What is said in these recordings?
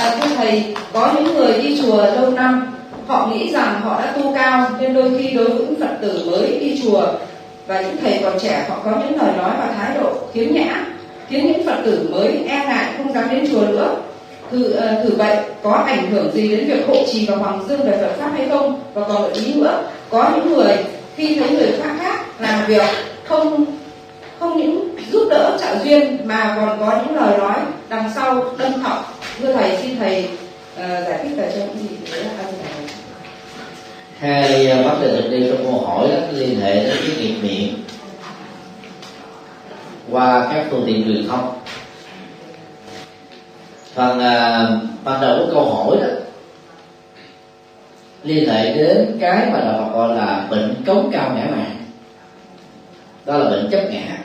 à, thưa thầy có những người đi chùa lâu năm họ nghĩ rằng họ đã tu cao nên đôi khi đối với những phật tử mới đi chùa và những thầy còn trẻ họ có những lời nói và thái độ khiếm nhã khiến những phật tử mới e ngại không dám đến chùa nữa. Thử uh, thử vậy có ảnh hưởng gì đến việc hộ trì và hoàng dương về phật pháp hay không? Và còn một ý nữa có những người khi thấy người khác khác làm việc không không những giúp đỡ trợ duyên mà còn có những lời nói đằng sau đâm thọc thưa thầy xin thầy uh, giải thích về cho những gì đấy là hai ờ, vấn đề được nêu trong câu hỏi đó, liên hệ đến cái nghiệp miệng qua các phương tiện truyền thông. Phần uh, ban đầu của câu hỏi đó liên hệ đến cái mà đạo Phật gọi là bệnh cống cao ngã mạng đó là bệnh chấp ngã.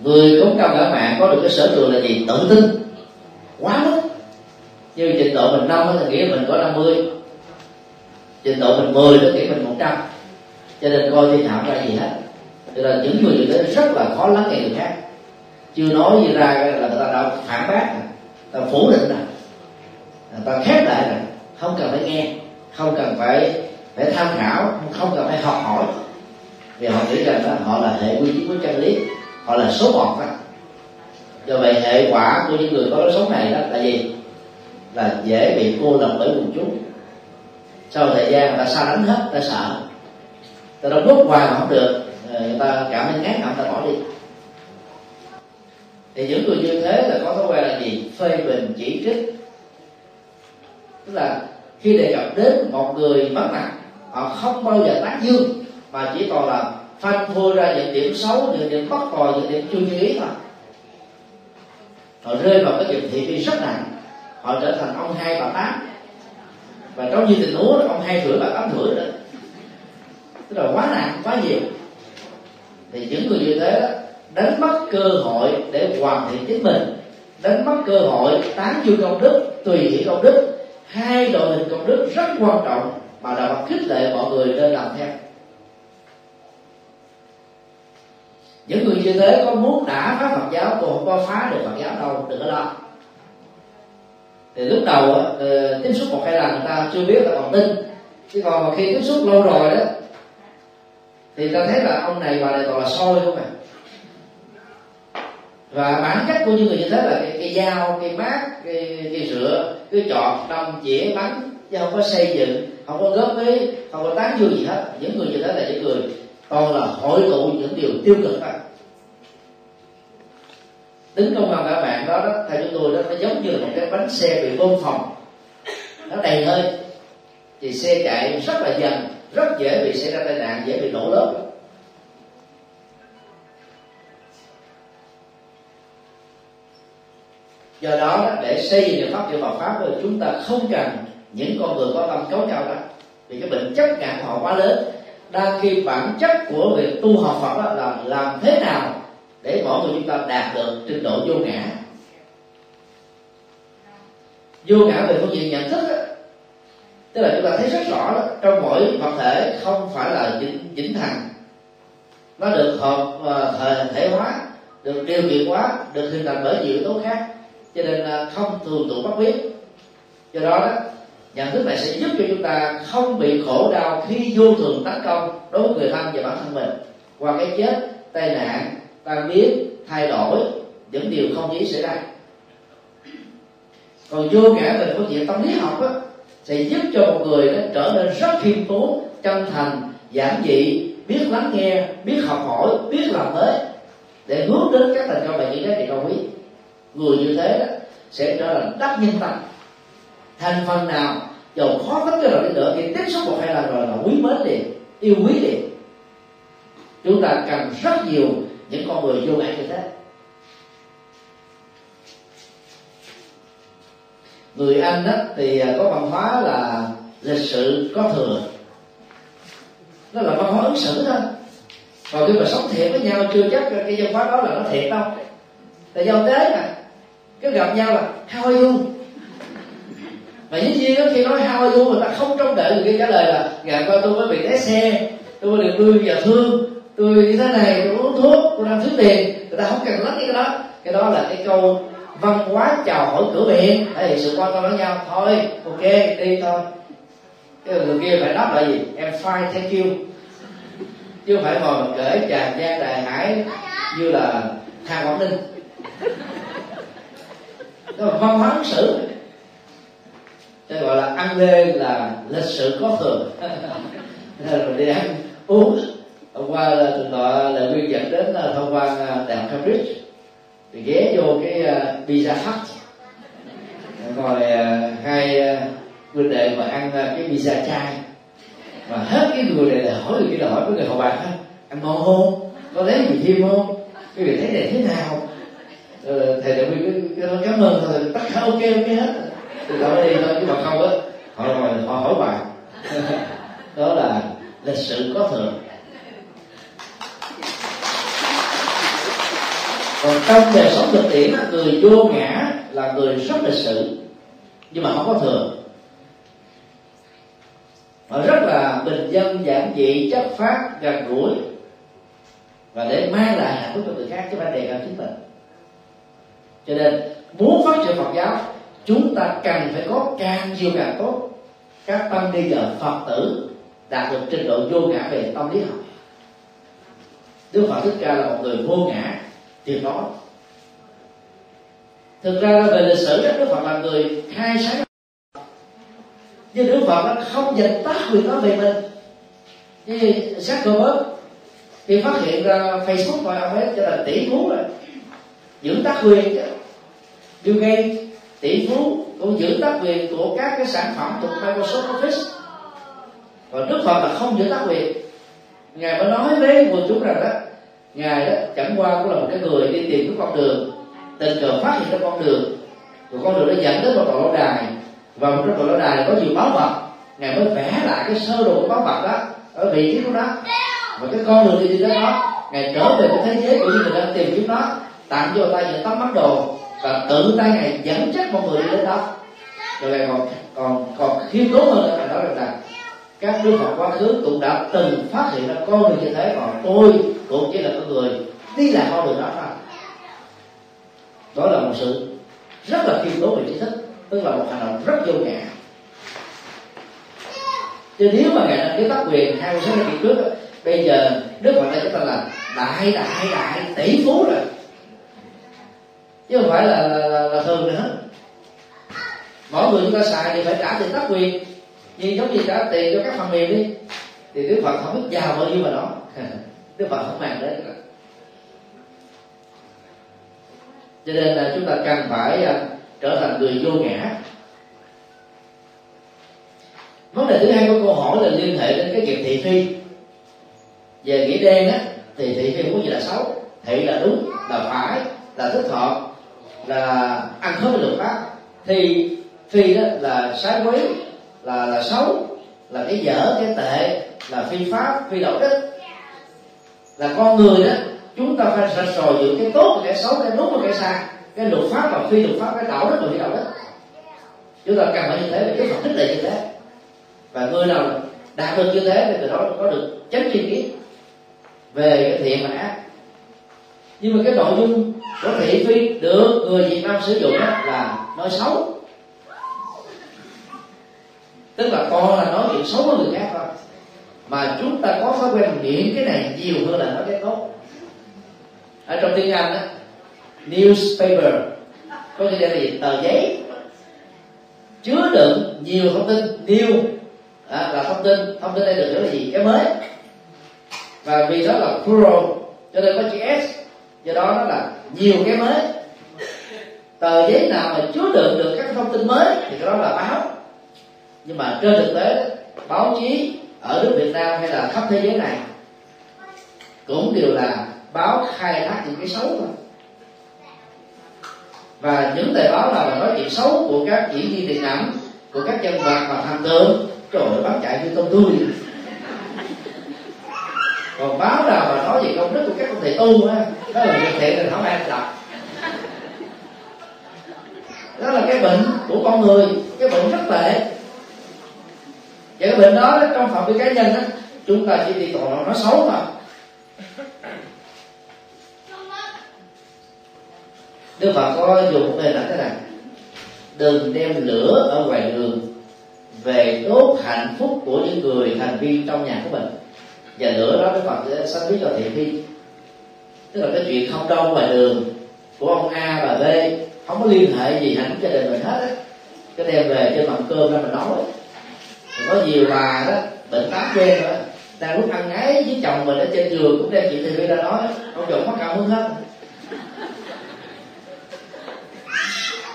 Người cống cao ngã mạng có được cái sở trường là gì? Tự tin quá mức. Như trình độ mình năm thì nghĩa mình có 50 trình độ mình 10 thì nghĩa mình 100 cho nên coi thiên hạ ra gì hết. Cho nên những người như thế rất là khó lắng nghe người khác. Chưa nói gì ra là người ta đã phản bác. Ta phủ định rồi người ta khép lại rồi không cần phải nghe. Không cần phải phải tham khảo. Không cần phải học hỏi. Vì họ nghĩ rằng đó, họ là hệ quy chiếu của chân lý. Họ là số một đó do vậy hệ quả của những người có lối sống này đó là gì? Là dễ bị cô lập bởi quần chúng. Sau thời gian người ta xa lánh hết, người ta sợ. Người ta đóng hoài mà không được ờ, người ta cảm thấy ngán ngẩm, người ta bỏ đi. Thì những người như thế là có thói quen là gì? Phê bình, chỉ trích. Tức là khi đề cập đến một người mất mặt, họ không bao giờ tán dương, mà chỉ còn là phanh phui ra những điểm xấu, những điểm bất còi những điểm chưa như ý thôi họ rơi vào cái chuyện thị phi rất nặng họ trở thành ông hai bà tám. Và trong như tình huống là ông hai tuổi bà tám tuổi đó. Tức là quá nặng, quá nhiều. Thì những người như thế đó, đánh mất cơ hội để hoàn thiện chính mình. Đánh mất cơ hội tán dương công đức, tùy hỷ công đức. Hai loại hình công đức rất quan trọng mà đạo Phật khích lệ mọi người nên làm theo. Những người như thế có muốn đã phá Phật giáo cũng không có phá được Phật giáo đâu đừng có lo. Thì lúc đầu ờ, ờ, tiếp xúc một hai lần người ta chưa biết là còn tin. Chứ còn khi tiếp xúc lâu rồi đó thì ta thấy là ông này bà này toàn là soi không à và bản chất của những người như thế là cái, cái dao cái bát cái, cái rửa cái chọt đâm chĩa bắn chứ không có xây dựng không có góp ý không có tán dương gì hết. Những người như thế là những người toàn là hội tụ những điều tiêu cực đó tính công bằng các bạn đó, đó theo chúng tôi đó nó giống như là một cái bánh xe bị bơm phòng. Nó đầy hơi. Thì xe chạy rất là dần rất dễ bị xảy ra tai nạn dễ bị nổ lớp. Do đó để xây dựng được pháp triển Phật pháp rồi chúng ta không cần những con người có tâm cấu cao đó. Vì cái bệnh chất ngã của họ quá lớn đang khi bản chất của việc tu học Phật đó là làm thế nào để mỗi người chúng ta đạt được trình độ vô ngã? Vô ngã về phương diện nhận thức đó, tức là chúng ta thấy rất rõ đó, trong mỗi vật thể không phải là vĩnh, vĩnh hằng. Nó được hợp ờ, thể, thể hóa được điều kiện hóa được hình thành bởi nhiều yếu tố khác cho nên ờ, không thường tụ bất biết do đó đó nhận thức này sẽ giúp cho chúng ta không bị khổ đau khi vô thường tấn công đối với người thân và bản thân mình. Qua cái chết tai nạn tan biến thay đổi những điều không dễ xảy ra. Còn vô ngã về phương diện tâm lý học á, sẽ giúp cho một người đó trở nên rất khiêm tốn chân thành giản dị biết lắng nghe biết học hỏi biết làm mới để hướng đến các thành công và những giá trị cao quý người như thế đó sẽ trở thành đắc nhân tâm. Thành phần nào dầu khó tính cái nào đi nữa thì tiếp xúc một hai lần rồi là quý mến liền, yêu quý liền. Chúng ta cần rất nhiều những con người vô ngại như thế. Người anh đó thì à, có văn hóa là lịch sự có thừa. Nó là văn hóa ứng xử thôi còn khi mà sống thiệt với nhau, chưa chắc cái văn hóa đó là nó thiệt đâu. Tại giao tế mà, cứ gặp nhau là how are you và dĩ nhiên đó, khi nói hao are người ta không trông đợi người kia trả lời là dạ, ngày qua tôi mới bị té xe tôi mới được nuôi giờ thương tôi như thế này tôi uống thuốc tôi đang thiếu tiền. Người ta không cần lắng cái đó. Cái đó là cái câu văn hóa chào hỏi cửa miệng. Thể hiện sự quan tâm lẫn nhau. Thôi ok đi thôi. Cái người kia phải đáp lại gì? Em fine thank you. Chứ không phải ngồi mà kể chàng gian đại hải như là thang quảng ninh. Đó là văn hóa ứng xử cái gọi là ăn lê là lịch sự có thường. Rồi đi ăn uống. Hôm qua là từ nọ là nguyên dẫn đến là thông quan à, đại học Cambridge. Thì ghé vô cái uh, pizza hut. Ngồi uh, hai uh, huynh đệ mà ăn uh, cái pizza chai mà hết cái người này là hỏi người kia là hỏi với người hầu bạn thôi. Ăn ngon không? Có lấy gì thêm không? Cái việc thấy này thế nào? Thầy đạo viên cứ cảm ơn thôi. Tất cả ok ok hết từ đó đi thôi chứ mà không á. Họ hỏi họ hỏi bài đó là lịch sự có thường còn trong đời sống thực tiễn người vô ngã là người rất lịch sự nhưng mà không có thường họ rất là bình dân giản dị chất phát gần gũi và để mang lại hạnh phúc cho người khác chứ phải đề cao chính mình. Cho nên muốn phát triển Phật giáo chúng ta cần phải có càng nhiều càng tốt. Các tăng ni giờ Phật tử đạt được trình độ vô ngã về tâm lý học. Đức Phật Thích Ca là một người vô ngã, tuyệt đối thực ra về lịch sử Đức Phật là người khai sáng. Nhưng Đức Phật nó không dành tác quyền đó về mình. Như Zuckerberg khi phát hiện ra Facebook và ông ấy trở thành tỷ phú rồi. Những tác quyền chứ. Bill Gates tỷ phú cũng giữ tác quyền của các cái sản phẩm thuộc Microsoft Office. Và Đức Phật là không giữ tác quyền. Ngài mới nói với quần chúng rằng đó ngài đó chẳng qua cũng là một cái người đi tìm cái con đường, tình cờ phát hiện ra con đường. Rồi con đường đó dẫn đến một tòa lâu đài. Và một cái tòa lâu đài có nhiều báu vật. Ngài mới vẽ lại cái sơ đồ của báu vật đó ở vị trí của nó và cái con đường đi đến đó, ngài trở về cái thế giới của những người đang tìm kiếm nó, tặng vô tay những tấm mắt đồ và tự tay ngài dẫn dắt mọi người đi đến đó. Rồi ngài còn còn còn khiêm tốn hơn là ngài nói rằng là các đức phật quá khứ cũng đã từng phát hiện ra con người như thế còn tôi cũng chỉ là con người. Đi lại con đường đó thôi. Đó là một sự rất là khiêm tốn về trí thức tức là một hành động rất vô ngã. Chứ nếu mà ngài đăng ký tác quyền hai mươi sáu năm trước đó, bây giờ đức phật đây chúng ta là đại đại đại tỷ phú rồi chứ không phải là là, là, là thường nữa. Mỗi người chúng ta xài thì phải trả tiền tác quyền. Nhưng giống như trả tiền cho các phần mềm đi thì đức phật không biết giàu bao nhiêu mà đó đức phật không màng đến. Cho nên là chúng ta cần phải à, trở thành người vô ngã. Vấn đề thứ hai của câu hỏi là liên hệ đến cái việc thị phi. Về nghĩa đen á thì thị phi muốn có gì là xấu. Thị là đúng là phải là thích hợp là ăn khớp với luật pháp thì phi đó là sái quấy, là là xấu, là cái dở, cái tệ, là phi pháp, phi đạo đức. Là con người đó, chúng ta phải rạch ròi giữa cái tốt và cái xấu, cái đúng và cái sai, cái luật pháp và phi luật pháp, cái đạo đức và phi đạo đức. Chúng ta cần phải như thế để cái phật thích là như thế. Và người nào đạt được như thế thì từ đó có được chánh tri kiến về cái thiện và ác nhưng mà cái nội dung của thị phi được người việt nam sử dụng đó là nói xấu. Tức là con là nói chuyện xấu với người khác thôi. Mà chúng ta có thói quen nghiện cái này nhiều hơn là nói cái tốt. Ở trong tiếng anh đó newspaper có nghĩa là gì? Tờ giấy. Chứa đựng nhiều thông tin new à, là thông tin. Thông tin đây được hiểu là gì? Cái mới. Và vì đó là plural cho nên có chữ s do đó nó là nhiều cái mới. Tờ giấy nào mà chứa đựng được các thông tin mới thì cái đó là báo. Nhưng mà trên thực tế, báo chí ở nước Việt Nam hay là khắp thế giới này cũng đều là báo khai thác những cái xấu thôi. Và những tờ báo nào mà nói chuyện xấu của các diễn viên điện ảnh, của các nhân vật và thần tượng, trời ơi bán chạy như tôm tươi còn báo nào mà nói về công đức của các ông thầy tu á, đó là việc thiện thì không ai đọc. Đó là cái bệnh của con người, cái bệnh rất tệ. Và cái bệnh đó trong phạm vi cá nhân đó chúng ta chỉ đi tội nó xấu thôi đức phật có dùng một hình ảnh thế này, đừng đem lửa ở ngoài đường về đốt hạnh phúc của những người thành viên trong nhà của mình và lửa đó đức phật sẽ sanh biết cho thiện phi, tức là cái chuyện không đâu ngoài đường của ông a và b không có liên hệ gì hẳn gia đình mình hết á. Cái đem về trên bàn cơm ra mình nấu ấy. có nhiều bà đó bệnh tám đen nữa đang lúc ăn ngáy với chồng mình ở trên giường cũng đem chuyện thì ra nói ông chồng mất cảm hứng hết.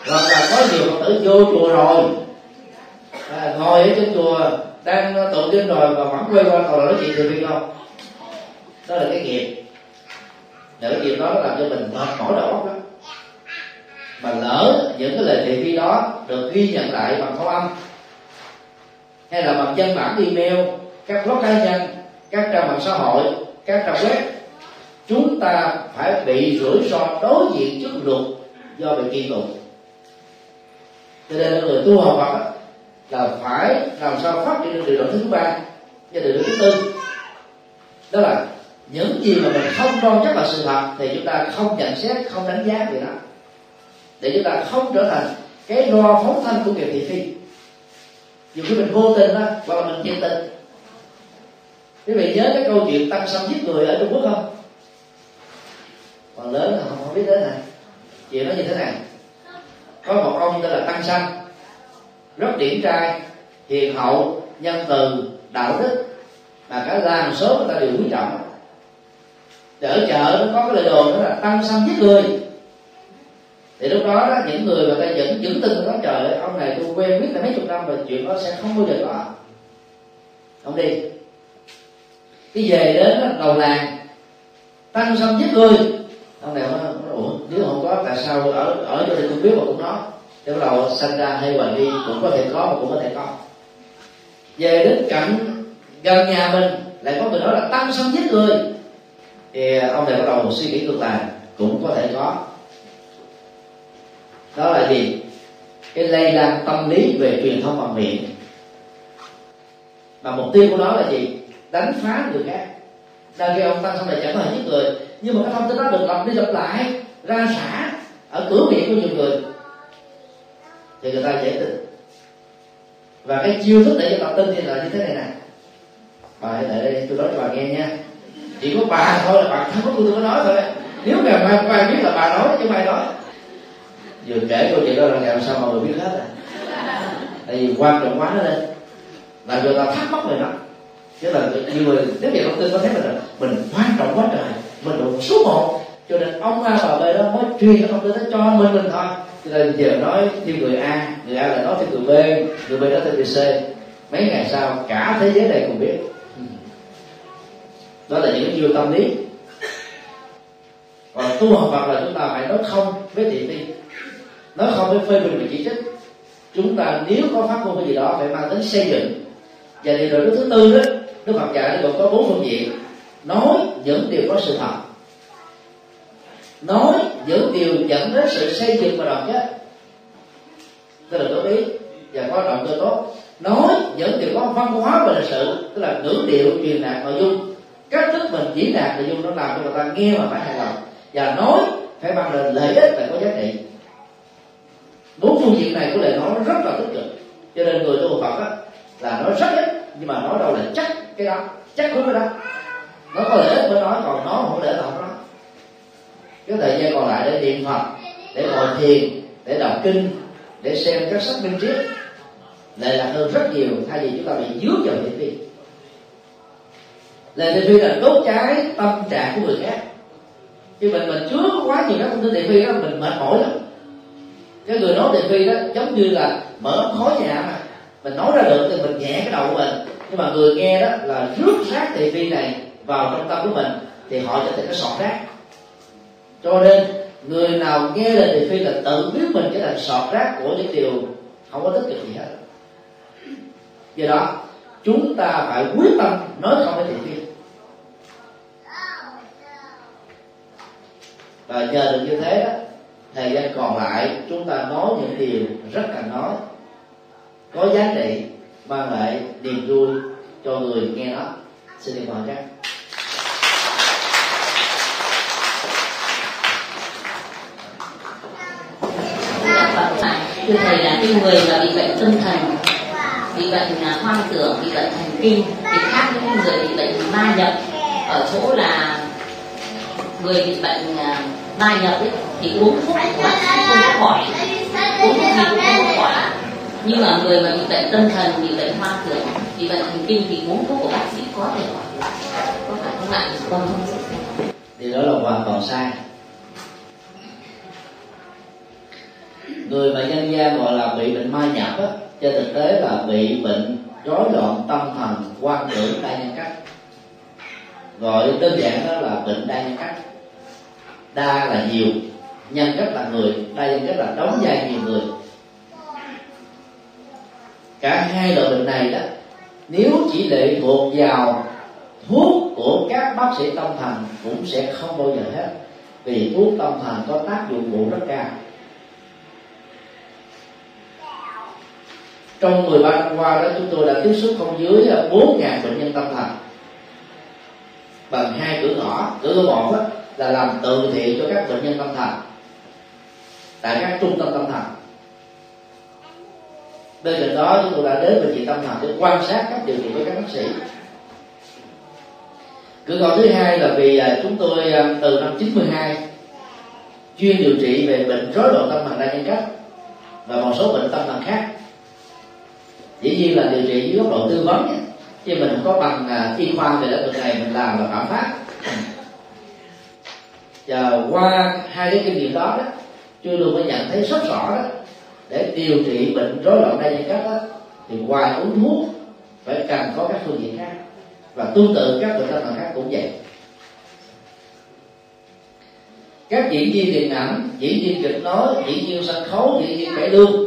Hoặc là có nhiều phật tử vô chùa rồi. À, ngồi ở trên chùa đang tụng kinh rồi và vẫn quay qua còn nói chuyện thì viên không? Đó là cái nghiệp. Để cái nghiệp đó nó làm cho mình mệt mỏi đầu óc đó mà lỡ những cái lời thị phi đó được ghi nhận lại bằng khẩu âm, hay là bằng văn bản email, các blog cá nhân, các trang mạng xã hội, các trang web, chúng ta phải bị rủi ro đối diện trước luật do bị kỳ tụng cho nên là người tu học Phật là phải làm sao phát triển được điều đoạn thứ ba và điều đoạn thứ tư. Đó là những gì mà mình không đoan chắc là sự thật thì chúng ta không nhận xét không đánh giá về nó. Để chúng ta không trở thành cái loa phóng thanh của nghiệp thị phi. Dù khi mình vô tình đó hoặc là mình thiệt tình. Quý vị nhớ cái câu chuyện tăng sâm giết người ở trung quốc không? Còn lớn là không, không biết đến này. Chuyện nó như thế này. Có một ông tên là tăng sâm rất điển trai hiền hậu nhân từ đạo đức mà cả làng số người ta đều quý trọng. Để ở chợ nó có cái lời đồn đó là tăng sâm giết người. Thì lúc đó, đó những người mà ta dẫn dẫn tin đó trời ơi ông này tôi quen biết là mấy chục năm rồi chuyện đó sẽ không bao giờ có. Ông đi. Cái về đến đầu làng tăng sâm giết người. Ông này nói ủa nếu không có tại sao ở ở cho tôi biết mà cũng nói? Cái bắt đầu sanh ra hay hoài đi cũng có thể có mà cũng có thể có về đến cạnh gần nhà mình, lại có người nói là tăng sân giết người. Thì ông này bắt đầu một suy nghĩ ngược lại, cũng có thể có. Đó là gì? Cái lây lan tâm lý về truyền thông bằng miệng. Mà mục tiêu của nó là gì? Đánh phá người khác. Đang khi ông tăng xong này chẳng có giết người, nhưng mà cái thông tin đó được lặp đi lặp lại, ra xả ở cửa miệng của nhiều người thì người ta dễ tin và cái chiêu thức để cho ta tin thì là như thế này nè. Bà hãy để đây tôi nói cho bà nghe nha. Chỉ có bà thôi là bà không có tôi mới nói thôi. Nếu ngày mai không ai biết là bà nói chứ mày nói. Vừa kể câu chuyện đó là ngày hôm sau mà người biết hết rồi. Tại vì quan trọng quá nó lên làm cho ta thắc mắc về nó. Chứ là nhiều người nếu như thông tin có thấy mình là mình quan trọng quá trời. Mình là số một. Cho nên ông a bà b đó mới truyền cái thông tin đó cho mình mình thôi cho nên giờ nói thêm người a người a là nói thêm người b người b nói thêm người c. Mấy ngày sau, cả thế giới này cùng biết. Đó là những cái tâm lý. Còn tu học Phật là chúng ta phải nói không với thị phi. Nói không với phê bình và chỉ trích. Chúng ta nếu có phát ngôn cái gì đó phải mang tính xây dựng. Và điều rồi thứ tư đó, đức phật dạy nó gồm có bốn phương diện. Nói những điều có sự thật nói những điều dẫn đến sự xây dựng và đoàn kết. Tức là đối ý và có động cơ tốt. Nói những điều có văn hóa và lịch sự tức là ngữ điệu truyền đạt nội dung. Cách thức mình diễn đạt nội dung nó làm cho người ta nghe mà phải hài lòng. Và nói phải bằng lời lợi ích và có giá trị. Bốn phương diện này của lời nói rất là tích cực. Cho nên người tu Phật á, là nói rất ít nhưng mà nói đâu là chắc cái đó chắc đúng cái đó. Nó có lợi ích mới nói còn nó không lợi ích không nói cái thời gian còn lại để niệm phật, để ngồi thiền, để đọc kinh, để xem các sách minh triết. Lại là hơn rất nhiều, thay vì chúng ta bị dướng vào thị phi là thị phi là đốt cháy tâm trạng của người khác. Khi mình mình chứa quá nhiều các thông tin thị phi đó, mình mệt mỏi lắm. Cái người nói thị phi đó giống như là mở khói nhà mà. Mình nói ra được thì mình nhẹ cái đầu của mình. Nhưng mà người nghe đó là rước rác thị phi này vào trong tâm của mình, thì họ trở thành cái sọt rác cho nên, người nào nghe lời thị phi là tự biết mình trở thành sọt rác của những điều không có tích cực gì hết. Do đó, chúng ta phải quyết tâm nói không với thị phi. Và nhờ được như thế đó, thời gian còn lại, chúng ta nói những điều rất cần nói. Có giá trị, mang lại niềm vui cho người nghe nó. Xin đi mời các thưa thầy là cái người mà bị bệnh tâm thần bị bệnh là hoang tưởng bị bệnh thần kinh thì khác với người bị bệnh ma nhập. Ở chỗ là người bị bệnh à, ma nhập ấy, thì uống thuốc của bác sĩ không có khỏi. Uống thuốc gì cũng không có khỏi. Nhưng mà người mà bị bệnh tâm thần bị bệnh hoang tưởng bị bệnh thần kinh thì uống thuốc của bác sĩ có thể khỏi. Có phải không ạ? Vâng thì đó là hoàn toàn sai. Người mà nhân gian gọi là bị bệnh ma nhập á, trên thực tế là bị bệnh rối loạn tâm thần quan tưởng, đa nhân cách. Gọi đơn giản đó là bệnh đa nhân cách. Đa là nhiều, nhân cách là người, đa nhân cách là đóng vai nhiều người. Cả hai loại bệnh này đó, nếu chỉ lệ thuộc vào thuốc của các bác sĩ tâm thần cũng sẽ không bao giờ hết. Vì thuốc tâm thần có tác dụng phụ rất cao. Trong 13 năm qua đó chúng tôi đã tiếp xúc không dưới à, 4.000 bệnh nhân tâm thần. Bằng hai cửa ngõ cửa ngõ một đó, là làm từ thiện cho các bệnh nhân tâm thần. Tại các trung tâm tâm thần. Bên cạnh đó chúng tôi đã đến bệnh viện tâm thần để quan sát các điều trị với các bác sĩ. Cửa ngõ thứ hai là vì à, chúng tôi à, từ năm 92 chuyên điều trị về bệnh rối loạn tâm thần đa nhân cách và một số bệnh tâm thần khác dĩ nhiên là điều trị dưới góc độ tư vấn chứ mình không có bằng à, y khoa về lĩnh vực này mình làm là phạm pháp. Và qua hai cái kinh nghiệm đó đó chưa luôn mới nhận thấy rất rõ đó để điều trị bệnh rối loạn đa nhân cách đó, thì ngoài uống thuốc phải cần có các phương diện khác. Và tương tự các bệnh tâm thần khác cũng vậy. Các diễn viên điện ảnh diễn viên kịch nói diễn viên sân khấu diễn viên cải lương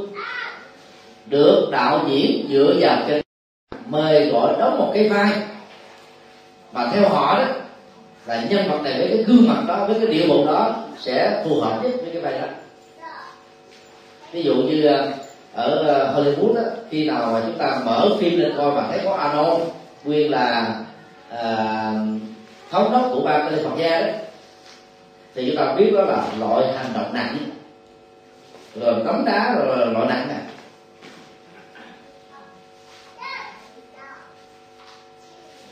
được đạo diễn dựa vào kịch mời gọi đóng một cái vai. Mà theo họ đó là nhân vật này với cái gương mặt đó với cái điệu bộ đó sẽ phù hợp nhất với cái vai đó. Ví dụ như ờ, ở ờ, Hollywood đó, khi nào mà chúng ta mở phim lên coi và thấy có Arnold nguyên là à, thống đốc của bang California đó thì chúng ta biết đó là loại hành động nặng. Rồi cấm đá rồi loại nặng này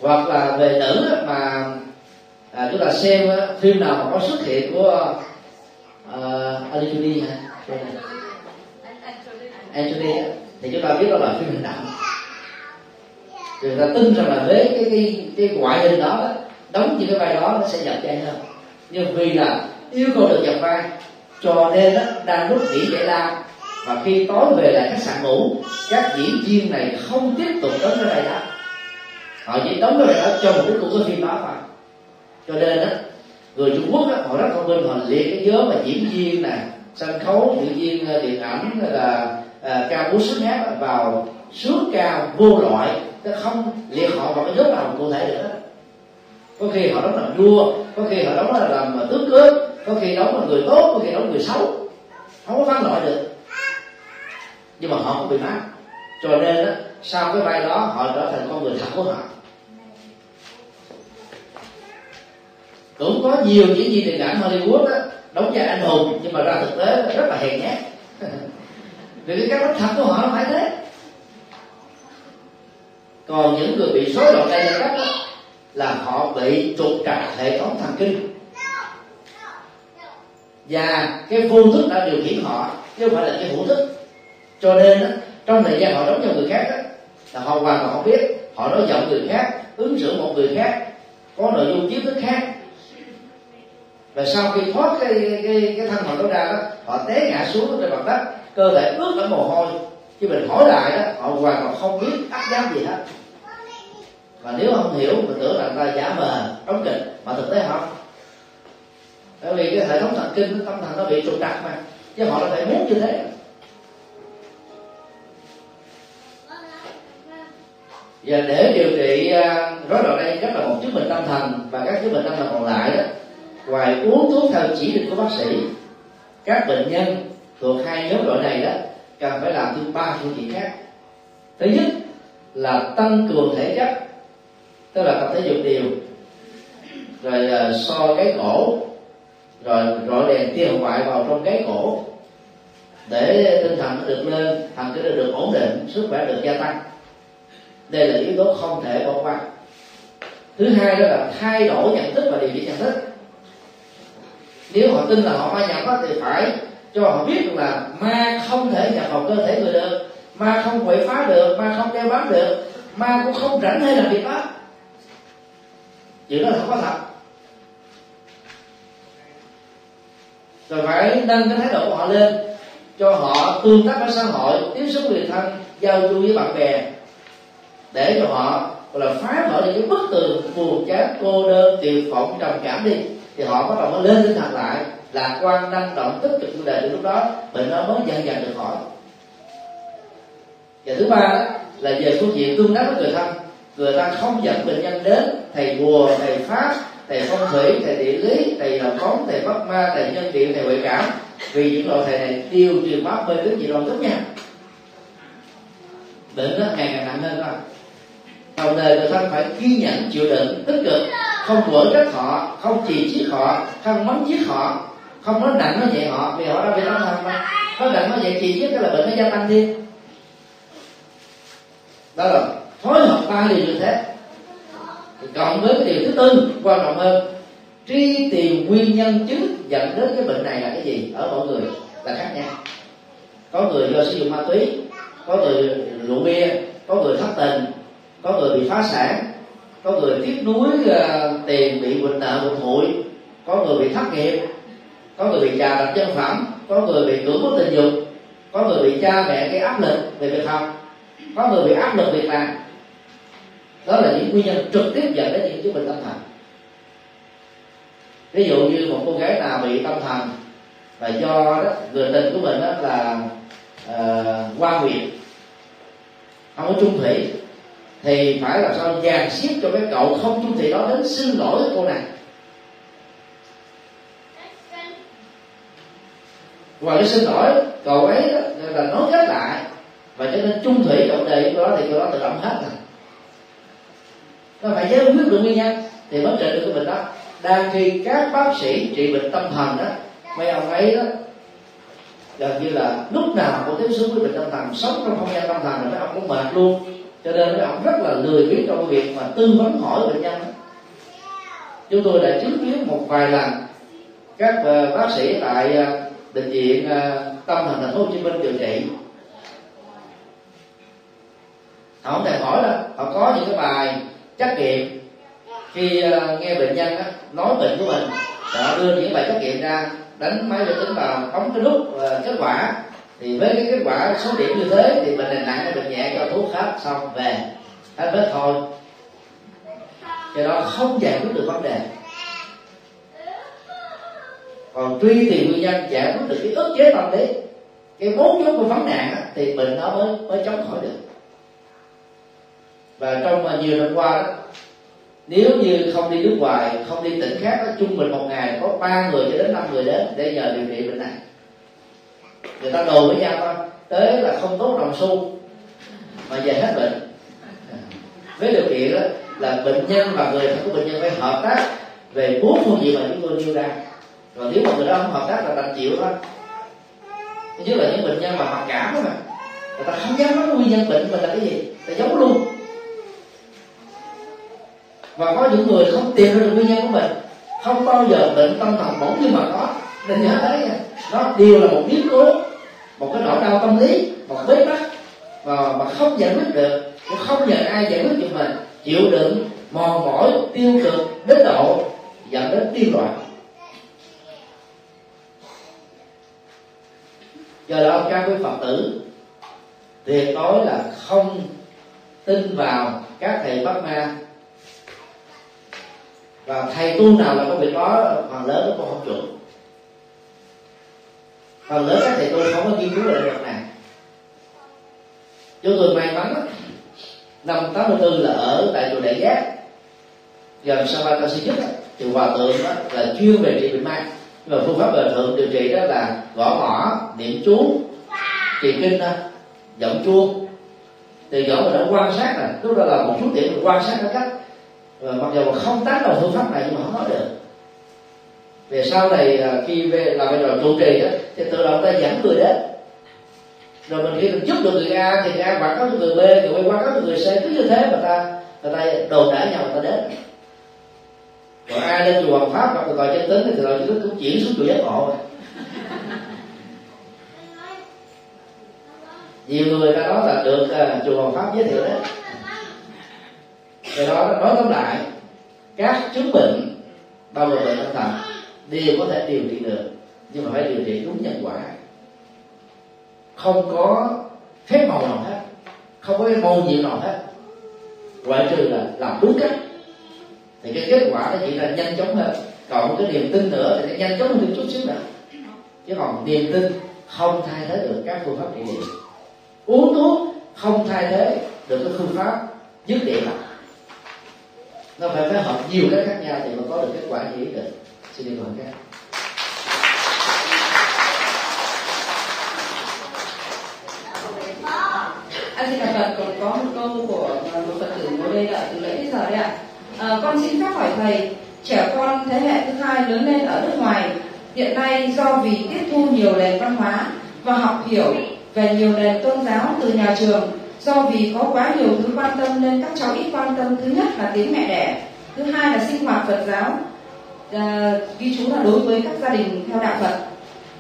hoặc là về nữ mà à, chúng ta xem phim nào mà có xuất hiện của uh, Angelina Angelina thì chúng ta biết đó là phim hành động người ta tin rằng là với cái cái cái ngoại hình đó đóng những cái vai đó nó sẽ nhập vai hơn. Nhưng vì là yêu cầu được nhập vai cho nên đó, đang lúc nghỉ giải lao. Và khi tối về lại khách sạn ngủ các diễn viên này không tiếp tục đóng cái vai đó họ chỉ đóng cái đó cho một cái của cái phim đó thôi. Cho nên đó người Trung Quốc á họ rất thông minh họ liệt cái giới mà diễn viên nè sân khấu diễn viên ờ, điện ảnh là à, ca múa sướng hát vào sướng cao vô loại nó không liệt họ vào cái nhóm nào cụ thể được có khi họ đóng làm vua có khi họ đóng là làm ờ, tướng cướp có khi đóng là người tốt có khi đóng người xấu. Không có phân loại được. Nhưng mà họ không bị mát cho nên đó, sau cái vai đó họ trở thành con người thật của họ. Cũng có nhiều diễn viên điện ảnh Hollywood đó, đóng vai anh hùng nhưng mà ra thực tế rất là hèn nhát. Vì cái cách đóng thật của họ nó phải thế. Còn những người bị rối loạn đây nhân đó, là họ bị trục trặc hệ thống thần kinh. Và cái phương thức đã điều khiển họ chứ không phải là cái hữu thức. Cho nên đó, trong thời gian họ đóng cho người khác đó, là họ hoàn toàn không biết. Họ nói giọng người khác ứng xử một người khác có nội dung kiến thức khác và sau khi thoát cái cái cái thân phận đó ra đó, họ té ngã xuống trên mặt đất. Cơ thể ướt ở mồ hôi. Chứ mình hỏi lại đó, họ hoàn toàn không biết áp giáp gì hết. Và nếu không hiểu, mình tưởng là ta giả mờ đóng kịch mà thực tế không. Bởi vì cái hệ thống thần kinh, tâm thần nó bị trục trặc mà. Chứ họ là phải muốn như thế. Và để điều trị à, rối loạn đây rất là một chứng bệnh tâm thần, và các chứng bệnh tâm thần còn lại đó ngoài uống thuốc theo chỉ định của bác sĩ các bệnh nhân thuộc hai nhóm loại này đó cần phải làm thêm ba phương diện khác. Thứ nhất là tăng cường thể chất tức là tập thể dục đều rồi uh, so cái cổ rồi rọi đèn tia hồng ngoại vào trong cái cổ để tinh thần nó được lên thần kinh nó được ổn định sức khỏe được gia tăng. Đây là yếu tố không thể bỏ qua. Thứ hai đó là thay đổi nhận thức và điều chỉnh nhận thức nếu họ tin là họ ma nhập đó, thì phải cho họ biết được là ma không thể nhập vào cơ thể người được ma không quậy phá được ma không đeo bám được ma cũng không rảnh hay làm việc đó. Chuyện đó là không có thật. Rồi phải nâng cái thái độ của họ lên cho họ tương tác với xã hội tiếp xúc người thân giao du với bạn bè để cho họ gọi là phá vỡ được cái bức tường buồn chán cô đơn tuyệt vọng trầm cảm đi thì họ bắt đầu mới lên tinh thần lại lạc quan năng động tích cực chủ đề từ lúc đó bệnh nó mới dần dần được khỏi và thứ ba đó là về phương diện tương tác với người thân. Người ta không dẫn bệnh nhân đến thầy bùa, thầy pháp, thầy phong thủy, thầy địa lý, thầy làm phóng thầy bắt ma, thầy nhân điện thầy huệ cảm. Vì những loại thầy này tiêu trừ pháp mê tín dị đoan tốt nha. Bệnh nó ngày càng nặng hơn thôi đồng thời người thân phải ghi nhận chịu đựng, tích cực, không vỡ trách họ, không chỉ chiết họ, không mắng giết họ, không nói nặng nói nhẹ họ. Vì họ đã bị tâm thần mà. Nói nặng nói nhẹ chỉ chiết cái là bệnh nó gia tăng thêm. Đó là phối hợp ba điều như thế. Cộng với cái điều thứ tư, quan trọng hơn, truy tìm nguyên nhân chính dẫn đến cái bệnh này là cái gì? Ở mọi người là khác nhau. Có người do sử dụng ma túy, có người rượu bia, có người thất tình có người bị phá sản có người tiếc nuối uh, ờ, tiền bị bệnh nợ bệnh hụi có người bị thất nghiệp có người bị trà đạp chân phẩm có người bị cưỡng bức tình dục có người bị cha mẹ gây áp lực về việc học có người bị áp lực việc làm. Đó là những nguyên nhân trực tiếp dẫn đến những chứng bệnh tâm thần. Ví dụ như một cô gái nào bị tâm thần và do đó, người tình của mình đó là ờ, uh, qua nguyện không có trung thủy thì phải làm sao dàn xếp cho cái cậu không trung thủy đó đến xin lỗi cô này. Và cái xin lỗi cậu ấy đó, là nói kết lại. Và cho nên trung thủy cậu đề của đó thì cậu đó tự động hết rồi. Nó phải giải quyết được nguyên nhân thì mới trị được cái bệnh đó. Đang khi các bác sĩ trị bệnh tâm thần đó mấy ông ấy đó gần như là lúc nào cũng tiếp xúc với bệnh tâm thần sống trong không gian tâm thần là mấy ông cũng mệt luôn cho nên mấy ông rất là lười biếng trong cái việc mà tư vấn hỏi bệnh nhân. Chúng tôi đã chứng kiến một vài lần các ờ, bác sĩ tại ờ, bệnh viện ờ, tâm thần thành phố Hồ Chí Minh điều trị. Họ không thể hỏi đó họ có những cái bài trắc nghiệm. Khi nghe bệnh nhân đó, nói bệnh của mình họ đưa những bài trắc nghiệm ra đánh máy vi tính vào bấm cái nút kết quả thì với cái kết quả số điểm như thế thì bệnh này nặng hay bệnh nhẹ cho thuốc hết xong về. Hết vết thôi. Cho đó không giải quyết được vấn đề. Còn truy tìm nguyên nhân giải quyết được cái ức chế tâm lý cái mấu chốt của vấn nạn đó, thì bệnh nó mới mới chống khỏi được. Và trong nhiều năm qua đó nếu như không đi nước ngoài không đi tỉnh khác đó trung bình một ngày có ba người cho đến năm người đến để nhờ điều trị bệnh này người ta đồn với nhau thôi tới là không tốt đồng xu, mà về hết bệnh. Với điều kiện đó là bệnh nhân và người thân của bệnh nhân phải hợp tác về bốn phương diện mà chúng tôi nêu ra. Rồi nếu mà người đó không hợp tác là đành chịu thôi. Nhất là những bệnh nhân mà mặc cảm đó mà, người ta không dám nói nguyên nhân bệnh mình là cái gì ta giấu luôn. Và có những người không tìm ra được nguyên nhân của mình, không bao giờ bệnh tâm thần bỗng nhưng mà có nên nhớ thấy nó đều là một biến cố, một cái nỗi đau tâm lý, một bế tắc. Và mà không giải quyết được cũng không nhờ ai giải quyết cho mình, chịu đựng, mòn mỏi, tiêu cực, đến độ dẫn đến điên loạn. Do đó, các quý phật tử, tuyệt đối là không tin vào các thầy bắt ma. Và thầy tu nào là có việc đó phần lớn nó cũng không chuẩn phần lớn các thầy tôi không có nghiên cứu về lĩnh vực này. Chúng tôi may mắn năm 84 là ở tại chùa Đại Giác. Gần Sapa cao Sĩ Nhất thì hòa thượng đó là chuyên về trị bệnh ma nhưng mà phương pháp bền thượng điều trị đó là gõ mỏ, niệm chú trì kinh đó giọng chuông. Từ nhỏ mình đã quan sát là lúc đó là một số điểm mình quan sát nó cách và mặc dù không tán đầu phương pháp này nhưng mà không nói được về sau này à, khi về làm vai trò trụ trì đó thì tự động ta dẫn người đến. Rồi mình khi mình giúp được người A thì người A quảng cáo cho người B người B quảng cáo cho người C cứ như thế mà ta người ta đồn đãi nhau người ta đến. Còn ai lên chùa Hoàng Pháp gặp tòa chân tính thì tòa chân tính cũng chuyển xuống chùa giác ngộ. Nhiều người ta nói là được uh, chùa Hoàng Pháp giới thiệu đấy do đó nói tóm lại các chứng bệnh bao gồm bệnh tâm thần đều có thể điều trị được, nhưng mà phải điều trị đúng nhân quả. Không có phép màu nào hết, không có cái môn gì nào hết. Ngoại trừ là làm đúng cách. Thì cái kết quả nó chỉ là nhanh chóng hơn còn cái niềm tin nữa thì nó nhanh chóng hơn chút xíu nữa chứ còn niềm tin không thay thế được các phương pháp trị liệu. Uống thuốc không thay thế được cái phương pháp dứt điểm. Nào nó phải phối hợp nhiều cách khác nhau thì mới có được kết quả như ý được xin được mời các anh xin phật còn có một câu của một phật tử ngồi đây đợi từ lễ đến giờ đấy ạ. À, con xin phép hỏi thầy trẻ con thế hệ thứ hai lớn lên ở nước ngoài hiện nay do vì tiếp thu nhiều nền văn hóa và học hiểu về nhiều nền tôn giáo từ nhà trường do vì có quá nhiều thứ quan tâm nên các cháu ít quan tâm. Thứ nhất là tiếng mẹ đẻ thứ hai là sinh hoạt phật giáo à, ghi chú là đối với các gia đình theo đạo phật.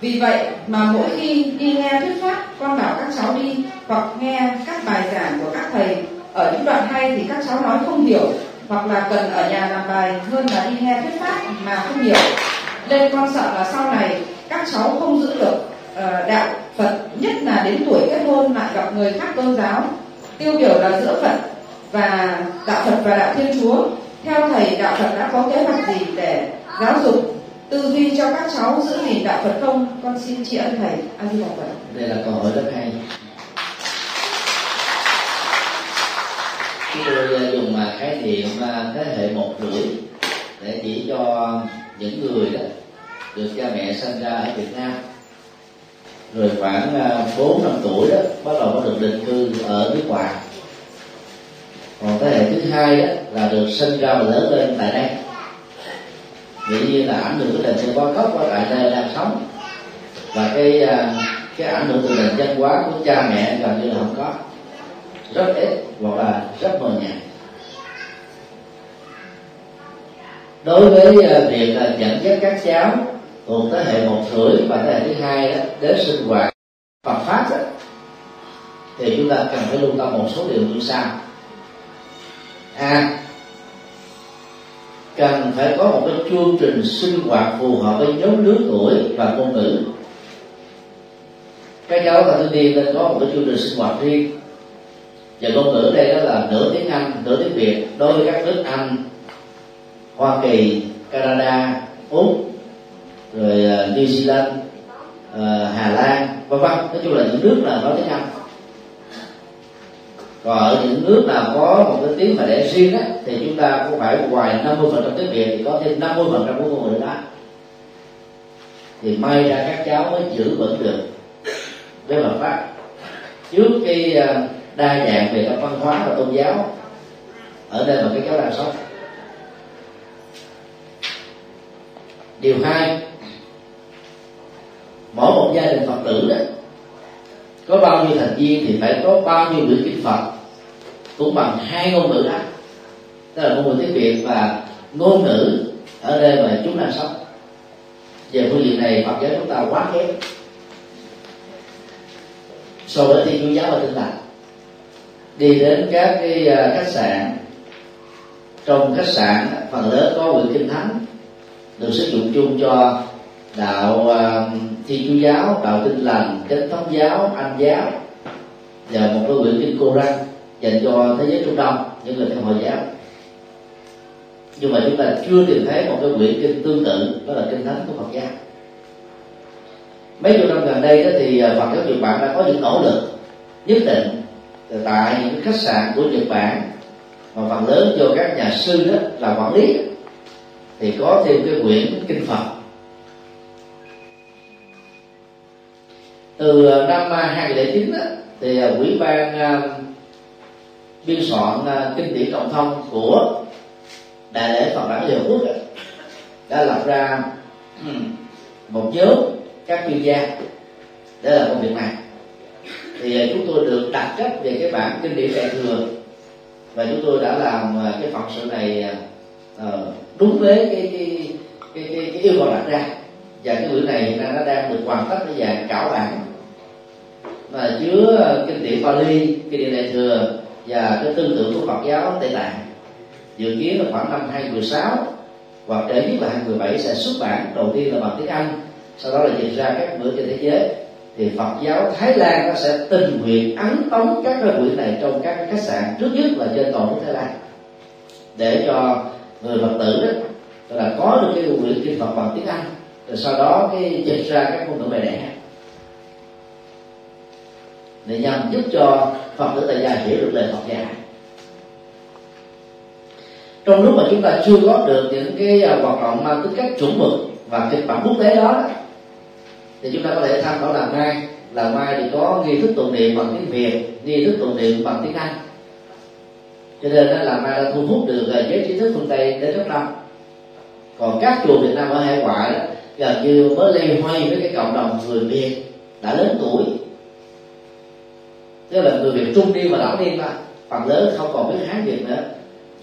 Vì vậy mà mỗi khi đi nghe thuyết pháp con bảo các cháu đi hoặc nghe các bài giảng của các thầy ở những đoạn hay thì các cháu nói không hiểu hoặc là cần ở nhà làm bài hơn là đi nghe thuyết pháp mà không hiểu. Nên con sợ là sau này các cháu không giữ được uh, đạo Phật nhất là đến tuổi kết hôn lại gặp người khác tôn giáo. Tiêu biểu là giữa Phật và đạo Phật và đạo Thiên Chúa. Theo thầy đạo Phật đã có kế hoạch gì để giáo dục tư duy cho các cháu giữ gìn đạo Phật không? Con xin tri ân thầy. A di đà phật. Đây là câu hỏi rất hay. Chúng tôi à, dùng mà khái niệm à, thế hệ một tuổi để chỉ cho những người đó được cha mẹ sinh ra ở Việt Nam. Rồi khoảng à, bốn năm tuổi đó bắt đầu có được định cư ở nước ngoài. Còn thế hệ thứ hai đó là được sinh ra và lớn lên tại đây dĩ nhiên là ảnh hưởng của nền văn hóa gốc ở tại nơi đang sống. Và cái à, cái ảnh hưởng từ nền văn hóa của cha mẹ gần như là không có. Rất ít hoặc là rất mờ nhạt. Đối với à, việc là dẫn dắt các cháu thuộc thế hệ một tuổi và thế hệ thứ hai đó, đến sinh hoạt Phật pháp đó, thì chúng ta cần phải lưu tâm một số điều như sau. A. à, cần phải có một cái chương trình sinh hoạt phù hợp với nhóm lứa tuổi và ngôn ngữ các cháu và thanh niên nên có một cái chương trình sinh hoạt riêng. Và ngôn ngữ đây đó là nửa tiếng anh, nửa tiếng việt, đối với các nước anh, hoa kỳ, canada, úc, rồi ờ, new zealand ờ, hà lan, vân vân. Nói chung là những nước là nói tiếng anh còn ở những nước nào có một cái tiếng mà để riêng á, thì chúng ta cũng phải ngoài 50 phần trăm tiếng việt, thì có thêm 50 phần trăm của ngôn ngữ đó. Thì may ra các cháu mới giữ vững được với Phật pháp. Trước cái à, đa dạng về các văn hóa và tôn giáo, ở đây mà các cháu đang sống. Điều hai, mỗi một gia đình phật tử đó có bao nhiêu thành viên thì phải có bao nhiêu quyển kinh phật? Cũng bằng hai ngôn ngữ đó tức là ngôn ngữ tiếng việt và ngôn ngữ ở đây mà chúng ta sống. Về phương diện này phật giáo chúng ta quá kém. So với thiên chúa giáo và tinh lành đi đến các cái à, khách sạn. Trong khách sạn, phần lớn có quyển kinh thánh, được sử dụng chung cho đạo ờ, uh, thiên chúa giáo đạo tinh lành chánh thống giáo anh giáo và một cái quyển kinh Koran dành cho thế giới trung đông những người theo hồi giáo. Nhưng mà chúng ta chưa tìm thấy một cái quyển kinh tương tự đó là kinh thánh của Phật giáo. Mấy chục năm gần đây đó thì ờ, Phật giáo Nhật Bản đã có những nỗ lực nhất định tại những khách sạn của Nhật Bản mà phần lớn do các nhà sư đó là quản lý. Thì có thêm cái quyển kinh Phật. Từ ờ, năm ờ, 2009 đó, thì ờ, quỹ ban uh, biên soạn uh, kinh điển cộng thông của đại lễ Phật đản Liên Quốc đã lập ra một nhóm các chuyên gia. Để làm công việc này. Thì chúng tôi được đặt trách về cái bản kinh điển đại thừa và chúng tôi đã làm cái phật sự này đúng với cái cái, cái cái cái yêu cầu đặt ra. Và cái quyển này hiện nay nó đang được hoàn tất cái dạng cảo bản mà chứa kinh ờ, điển Pali, kinh điển đại thừa và cái tư tưởng của Phật giáo Tây Tạng. Dự kiến là khoảng năm 2016 hoặc để nhất là 2017 sẽ xuất bản đầu tiên là bằng tiếng Anh sau đó là dịch ra các bữa trên thế giới. Thì Phật giáo Thái Lan nó sẽ tình nguyện ấn tống các cái quyển này trong các khách sạn trước nhất là trên toàn nước Thái Lan. Để cho người Phật tử đó là có được cái quyển kinh Phật bằng tiếng Anh rồi sau đó cái dịch ra các ngôn ngữ mẹ đẻ để nhằm giúp cho Phật tử tại gia hiểu được lời Phật dạy. Trong lúc mà chúng ta chưa có được những cái à, hoạt động mang tính cách chuẩn mực và kịch bản quốc tế đó, thì chúng ta có thể tham khảo làm ngay. Làm mai thì có nghi thức tụng niệm bằng tiếng việt, nghi thức tụng niệm bằng tiếng anh. Cho nên là mai đã thu hút được à, giới trí thức phương tây đến rất đông. Còn các chùa việt nam ở hải ngoại đó, gần như mới lây hoay với cái cộng đồng người việt đã lớn tuổi tức là người việt trung niên và lão niên mà phần lớn không còn biết hán việt nữa.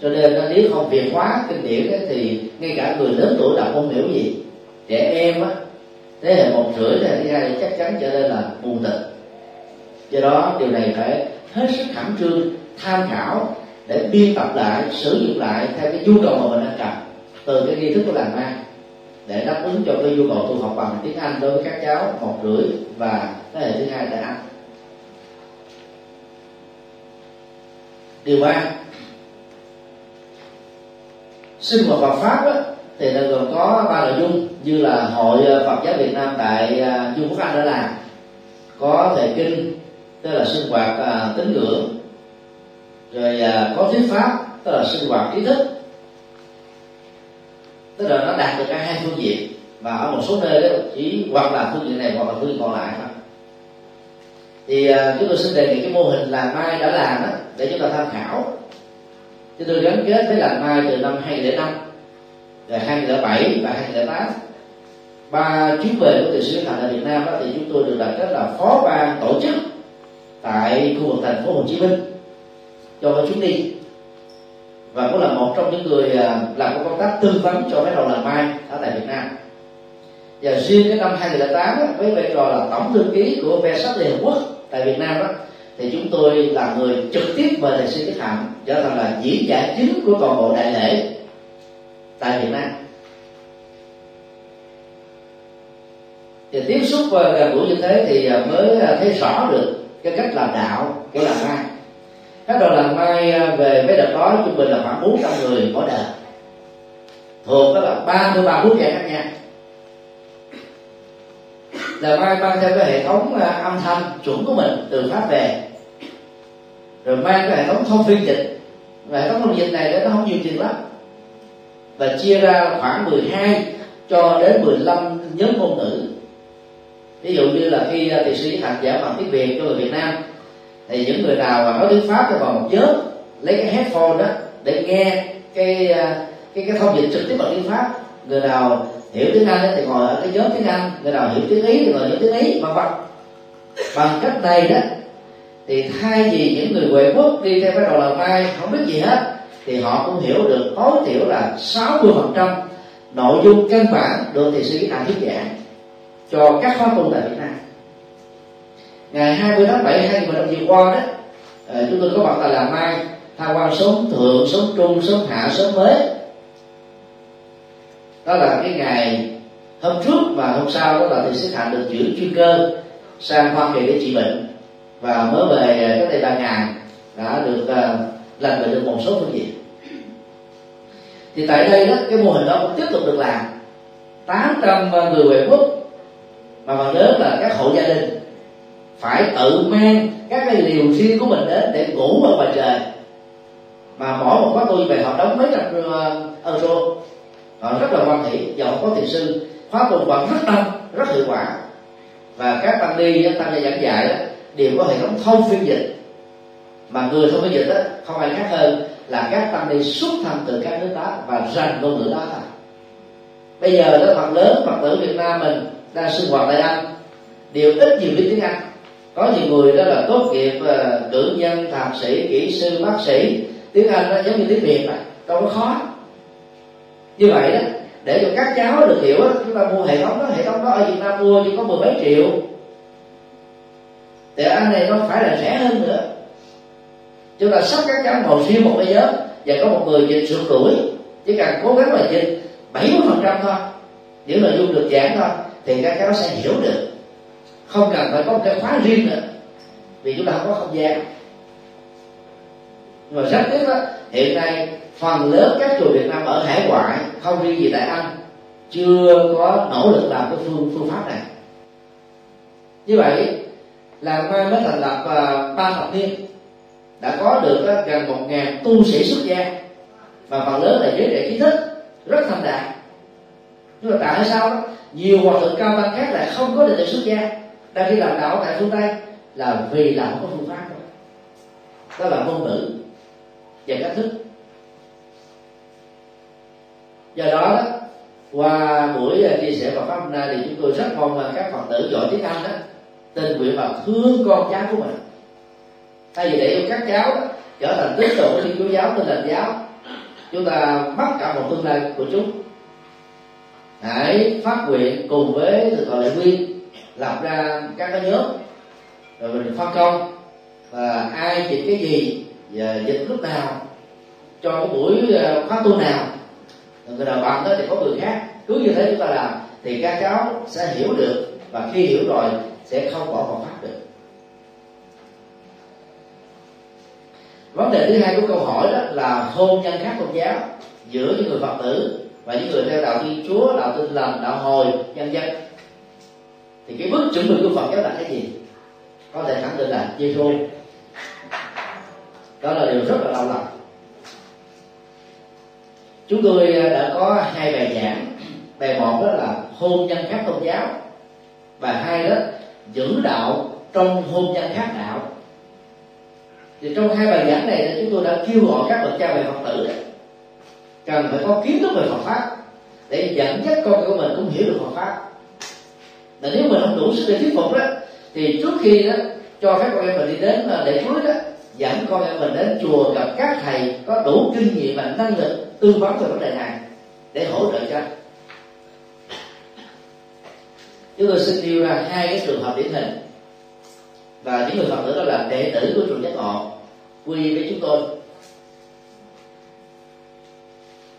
Cho nên nếu không việt hóa kinh điển ấy, thì ngay cả người lớn tuổi đọc không hiểu gì. Trẻ em á thế hệ một rưỡi thế hệ thứ hai chắc chắn trở nên là buồn tịch do đó điều này phải hết sức khẩn trương tham khảo để biên tập lại sử dụng lại theo cái nhu cầu mà mình đang cần từ cái nghi thức của làng ma để đáp ứng cho cái nhu cầu tu học bằng tiếng Anh đối với các cháu một rưỡi và thế hệ thứ hai tại Anh. Điều ba. Sinh hoạt Phật pháp đó, thì nó gồm có ba nội dung như là hội ờ, Phật giáo Việt Nam tại ờ, Trung Quốc Anh đã làm có thầy kinh tức là sinh hoạt à, tín ngưỡng. Rồi à, có thuyết pháp tức là sinh hoạt trí thức. Tức là nó đạt được cả hai phương diện và ở một số nơi đó chỉ hoặc là phương diện này hoặc là phương diện còn lại thôi thì à, chúng tôi xin đề nghị cái mô hình làm mai đã làm đó để chúng ta tham khảo. Chúng tôi gắn kết với làm mai từ năm 2005 rồi 2007 và 2008 ba chuyến về của từ sứ thành ở Việt Nam đó, thì chúng tôi được đặt cách là phó ban tổ chức tại khu vực thành phố Hồ Chí Minh cho cái chuyến đi. Và cũng là một trong những người à, làm công tác tư vấn cho mấy đầu làm mai ở tại Việt Nam. Và riêng cái năm 2008 với vai trò là tổng thư ký của ve Liên Hợp Quốc tại Việt Nam đó thì chúng tôi là người trực tiếp mời thầy sư Đức Hạnh trở thành là diễn giả chính của toàn bộ đại lễ tại Việt Nam. Thì tiếp xúc gần gũi như thế thì à, mới à, thấy rõ được cái cách làm đạo của làm mai. Các đoàn làm mai à, về với đợt đó trung bình là khoảng 400 người mỗi đợt thuộc đó là 33 quốc gia khác nhau là mang mang theo cái hệ thống à, âm thanh chuẩn của mình từ pháp về. Rồi mang cái hệ thống thông phiên dịch. Và hệ thống thông dịch này nó không nhiều tiền lắm. Và chia ra khoảng 12 cho đến 15 nhóm ngôn ngữ. Ví dụ như là khi à, thị sĩ hành giả bằng tiếng việt cho người việt nam thì những người nào mà nói tiếng pháp cho vào một nhóm lấy cái headphone đó để nghe cái à, cái cái thông dịch trực tiếp bằng tiếng pháp người nào hiểu tiếng anh thì ngồi ở cái nhóm tiếng anh. Người nào hiểu tiếng ý thì ngồi nhóm tiếng ý, vân vân. Bằng cách này đó, thì thay vì những người huệ quốc đi theo cái đầu là mai không biết gì hết, thì họ cũng hiểu được tối thiểu là 60 phần trăm nội dung căn bản được thì sĩ đã thuyết giảng cho các khóa tu tại Việt Nam. Ngày 20 tháng 7 2015 vừa qua đó ờ, chúng tôi có mặt tại Làng Mai, tham quan sống thượng sống trung sống hạ sống mới đó là cái ngày hôm trước và hôm sau đó là thì xếp hạnh được chuyển chuyên cơ sang hoa kỳ để trị bệnh. Và mới về cách đây ba ngày đã được uh, lành bệnh được một số phương diện. Thì tại đây đó cái mô hình đó cũng tiếp tục được làm. 800 người ngoại quốc mà phần lớn là các hộ gia đình phải tự mang các cái liều riêng của mình đến để ngủ ở ngoài trời. Mà mỗi một khóa tu về họ đóng mấy trăm ờ, euro họ rất là quan hỷ và họ có thiền sư khóa tu vẫn rất tâm rất hiệu quả. Và các tăng ni tăng gia giảng dạy đó, đều có hệ thống thông phiên dịch. Mà người thông phiên dịch đó không ai khác hơn là các tăng ni xuất thân từ các nước đó và rành ngôn ngữ đó thôi. Bây giờ đó phần lớn phật tử việt nam mình đang sinh hoạt tại anh đều ít nhiều biết tiếng anh. Có nhiều người đó là tốt nghiệp ờ, cử nhân thạc sĩ kỹ sư bác sĩ. Tiếng anh nó giống như tiếng việt mà đâu có khó như vậy đó để cho các cháu được hiểu đó, chúng ta mua hệ thống đó hệ thống đó ở việt nam mua chỉ có mười mấy triệu. Thì anh này nó phải là rẻ hơn nữa. Chúng ta sắp các cháu ngồi riêng một cái giới và có một người dịch sửa tuổi chỉ cần cố gắng mà dịch 70 phần trăm thôi. Những nội dung được giảng thôi thì các cháu sẽ hiểu được. Không cần phải có một cái khóa riêng nữa vì chúng ta không có không gian nhưng mà rất tiếc đó hiện nay phần lớn các chùa Việt Nam ở hải ngoại không riêng gì tại Anh chưa có nỗ lực làm cái phương phương pháp này. Như vậy là mai mới thành lập uh, ba thập niên đã có được uh, gần một ngàn tu sĩ xuất gia. Và phần lớn là giới trẻ trí thức rất thành đạt. Nhưng mà tại sao đó? Nhiều hòa thượng cao tăng khác lại không có được xuất gia. Đang đi làm đạo tại phương tây là vì là không có phương pháp đó, đó là ngôn ngữ và cách thức. Do đó, đó qua buổi à, chia sẻ Phật pháp hôm nay thì chúng tôi rất mong các phật tử giỏi tiếng Anh đó tình nguyện và thương con cháu của mình. Thay vì để cho các cháu đó, trở thành tín đồ của thiên chúa giáo tin lành giáo chúng ta mất cả một tương lai của chúng. Hãy phát nguyện cùng với thượng tọa lệ nguyên lập ra các cái nhóm rồi mình phân công và ai chỉnh cái gì và dịch lúc nào, cho cái buổi ờ, khóa tu nào người nào bằng đó thì có người khác. Cứ như thế chúng ta làm, thì các cháu sẽ hiểu được và khi hiểu rồi sẽ không bỏ vào pháp được. Vấn đề thứ hai của câu hỏi đó là hôn nhân khác tôn giáo giữa những người phật tử và những người theo đạo thiên chúa, đạo tin lành, đạo hồi, nhân dân. Thì cái bước chuẩn bị của phật giáo là cái gì? Có thể khẳng định là giê xu đó là điều rất là đau lòng chúng tôi à, đã có hai bài giảng. Bài một đó là hôn nhân khác tôn giáo. Và hai đó, giữ đạo trong hôn nhân khác đạo. Thì trong hai bài giảng này, chúng tôi đã kêu gọi các bậc cha mẹ phật tử cần phải có kiến thức về Phật pháp để dẫn dắt con của mình cũng hiểu được Phật pháp. Là nếu mình không đủ sức để thuyết phục đó, thì trước khi đó, cho các con em mình đi đến à, để cưới đó dẫn con em mình đến chùa gặp các thầy có đủ kinh nghiệm và năng lực tư vấn về vấn đề này để hỗ trợ cho. Chúng tôi xin nêu ra hai cái trường hợp điển hình. Và những người phật tử đó là đệ tử của trường giác ngộ quy với chúng tôi.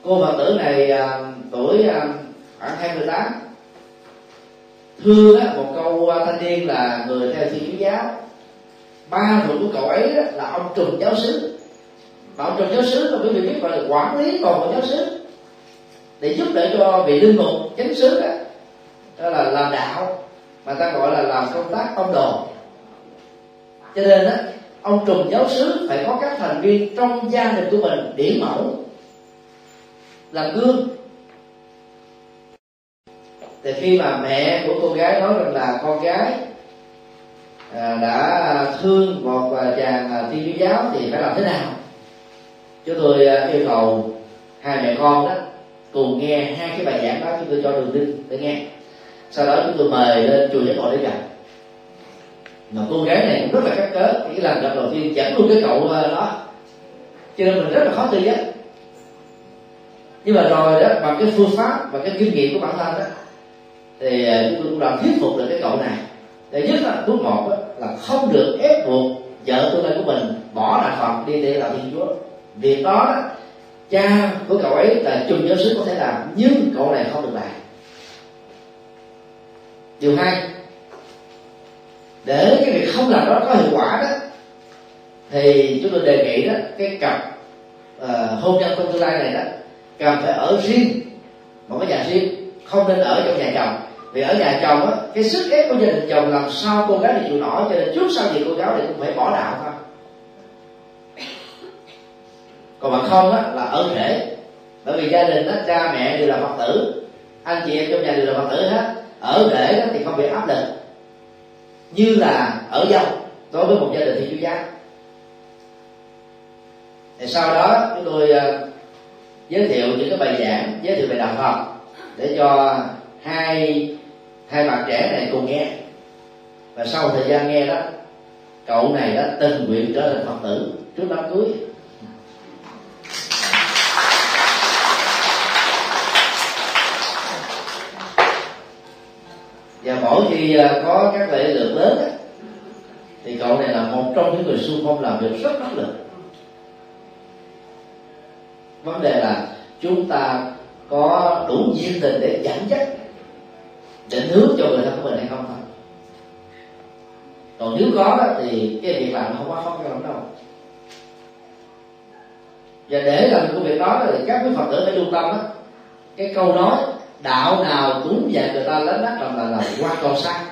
Cô phật tử này à, tuổi à, khoảng 28 thương á, một câu à, thanh niên là người theo thiên chúa giáo ba người của cậu ấy là ông trùm giáo sứ. Và ông trùm giáo sứ là quý vị biết gọi là quản lý toàn bộ giáo sứ. Để giúp đỡ cho vị linh mục chánh sứ đó, đó là làm đạo mà ta gọi là làm công tác ông đồ. Cho nên đó ông trùm giáo sứ phải có các thành viên trong gia đình của mình điển mẫu làm gương. Thì khi mà mẹ của cô gái nói rằng là con gái À, đã thương một à, chàng à, thiên chúa giáo thì phải làm thế nào? Chúng tôi yêu cầu hai mẹ con đó cùng nghe hai cái bài giảng đó chúng tôi cho đường tin để nghe. Sau đó chúng tôi mời lên chùa giác ngộ để gặp. Mà cô gái này cũng rất là cắt cớ cái lần gặp đầu tiên dẫn luôn cái cậu đó. Cho nên mình rất là khó tư á. nhưng mà rồi đó, bằng cái phương pháp và cái kinh nghiệm của bản thân đó, thì chúng tôi cũng đã thuyết phục được cái cậu này để nhất là bước một đó, là không được ép buộc vợ tương lai của mình bỏ lại phật đi để làm thiên chúa. Việc đó, đó cha của cậu ấy là chung giáo sứ có thể làm nhưng cậu này không được làm. Điều hai để cái việc không làm đó có hiệu quả đó thì chúng tôi đề nghị đó cái cặp uh, hôn nhân trong tương lai này đó cần phải ở riêng một cái nhà riêng không nên ở trong nhà chồng vì ở nhà chồng á, cái sức ép của gia đình chồng làm sao cô gái này chịu nổi, cho nên trước sau gì cô giáo thì cũng phải bỏ đạo thôi. Còn mà không á, là ở rễ bởi vì gia đình á, cha mẹ đều là phật tử, anh chị em trong nhà đều là phật tử hết. Ở rễ đó thì không bị áp lực. Như là ở dâu đối với một gia đình thì chúa giáo thì sau đó chúng tôi ờ, giới thiệu những cái bài giảng, giới thiệu về đạo phật để cho hai hai bạn trẻ này cùng nghe. Và sau thời gian nghe đó, cậu này đã tình nguyện trở thành phật tử trước đám cưới. Và mỗi khi à, có các lễ lượng lớn thì cậu này là một trong những người xung phong làm việc rất nỗ lực. Vấn đề là chúng ta có đủ nhiệt tình để dẫn dắt định hướng cho người thân của mình hay không thôi. Còn nếu có thì cái việc làm nó không quá khó khăn lắm đâu. Và để làm cái việc đó thì các quý phật tử phải lưu tâm đó, cái câu nói đạo nào cũng dạy người ta lớn đất trong là là quan còn sai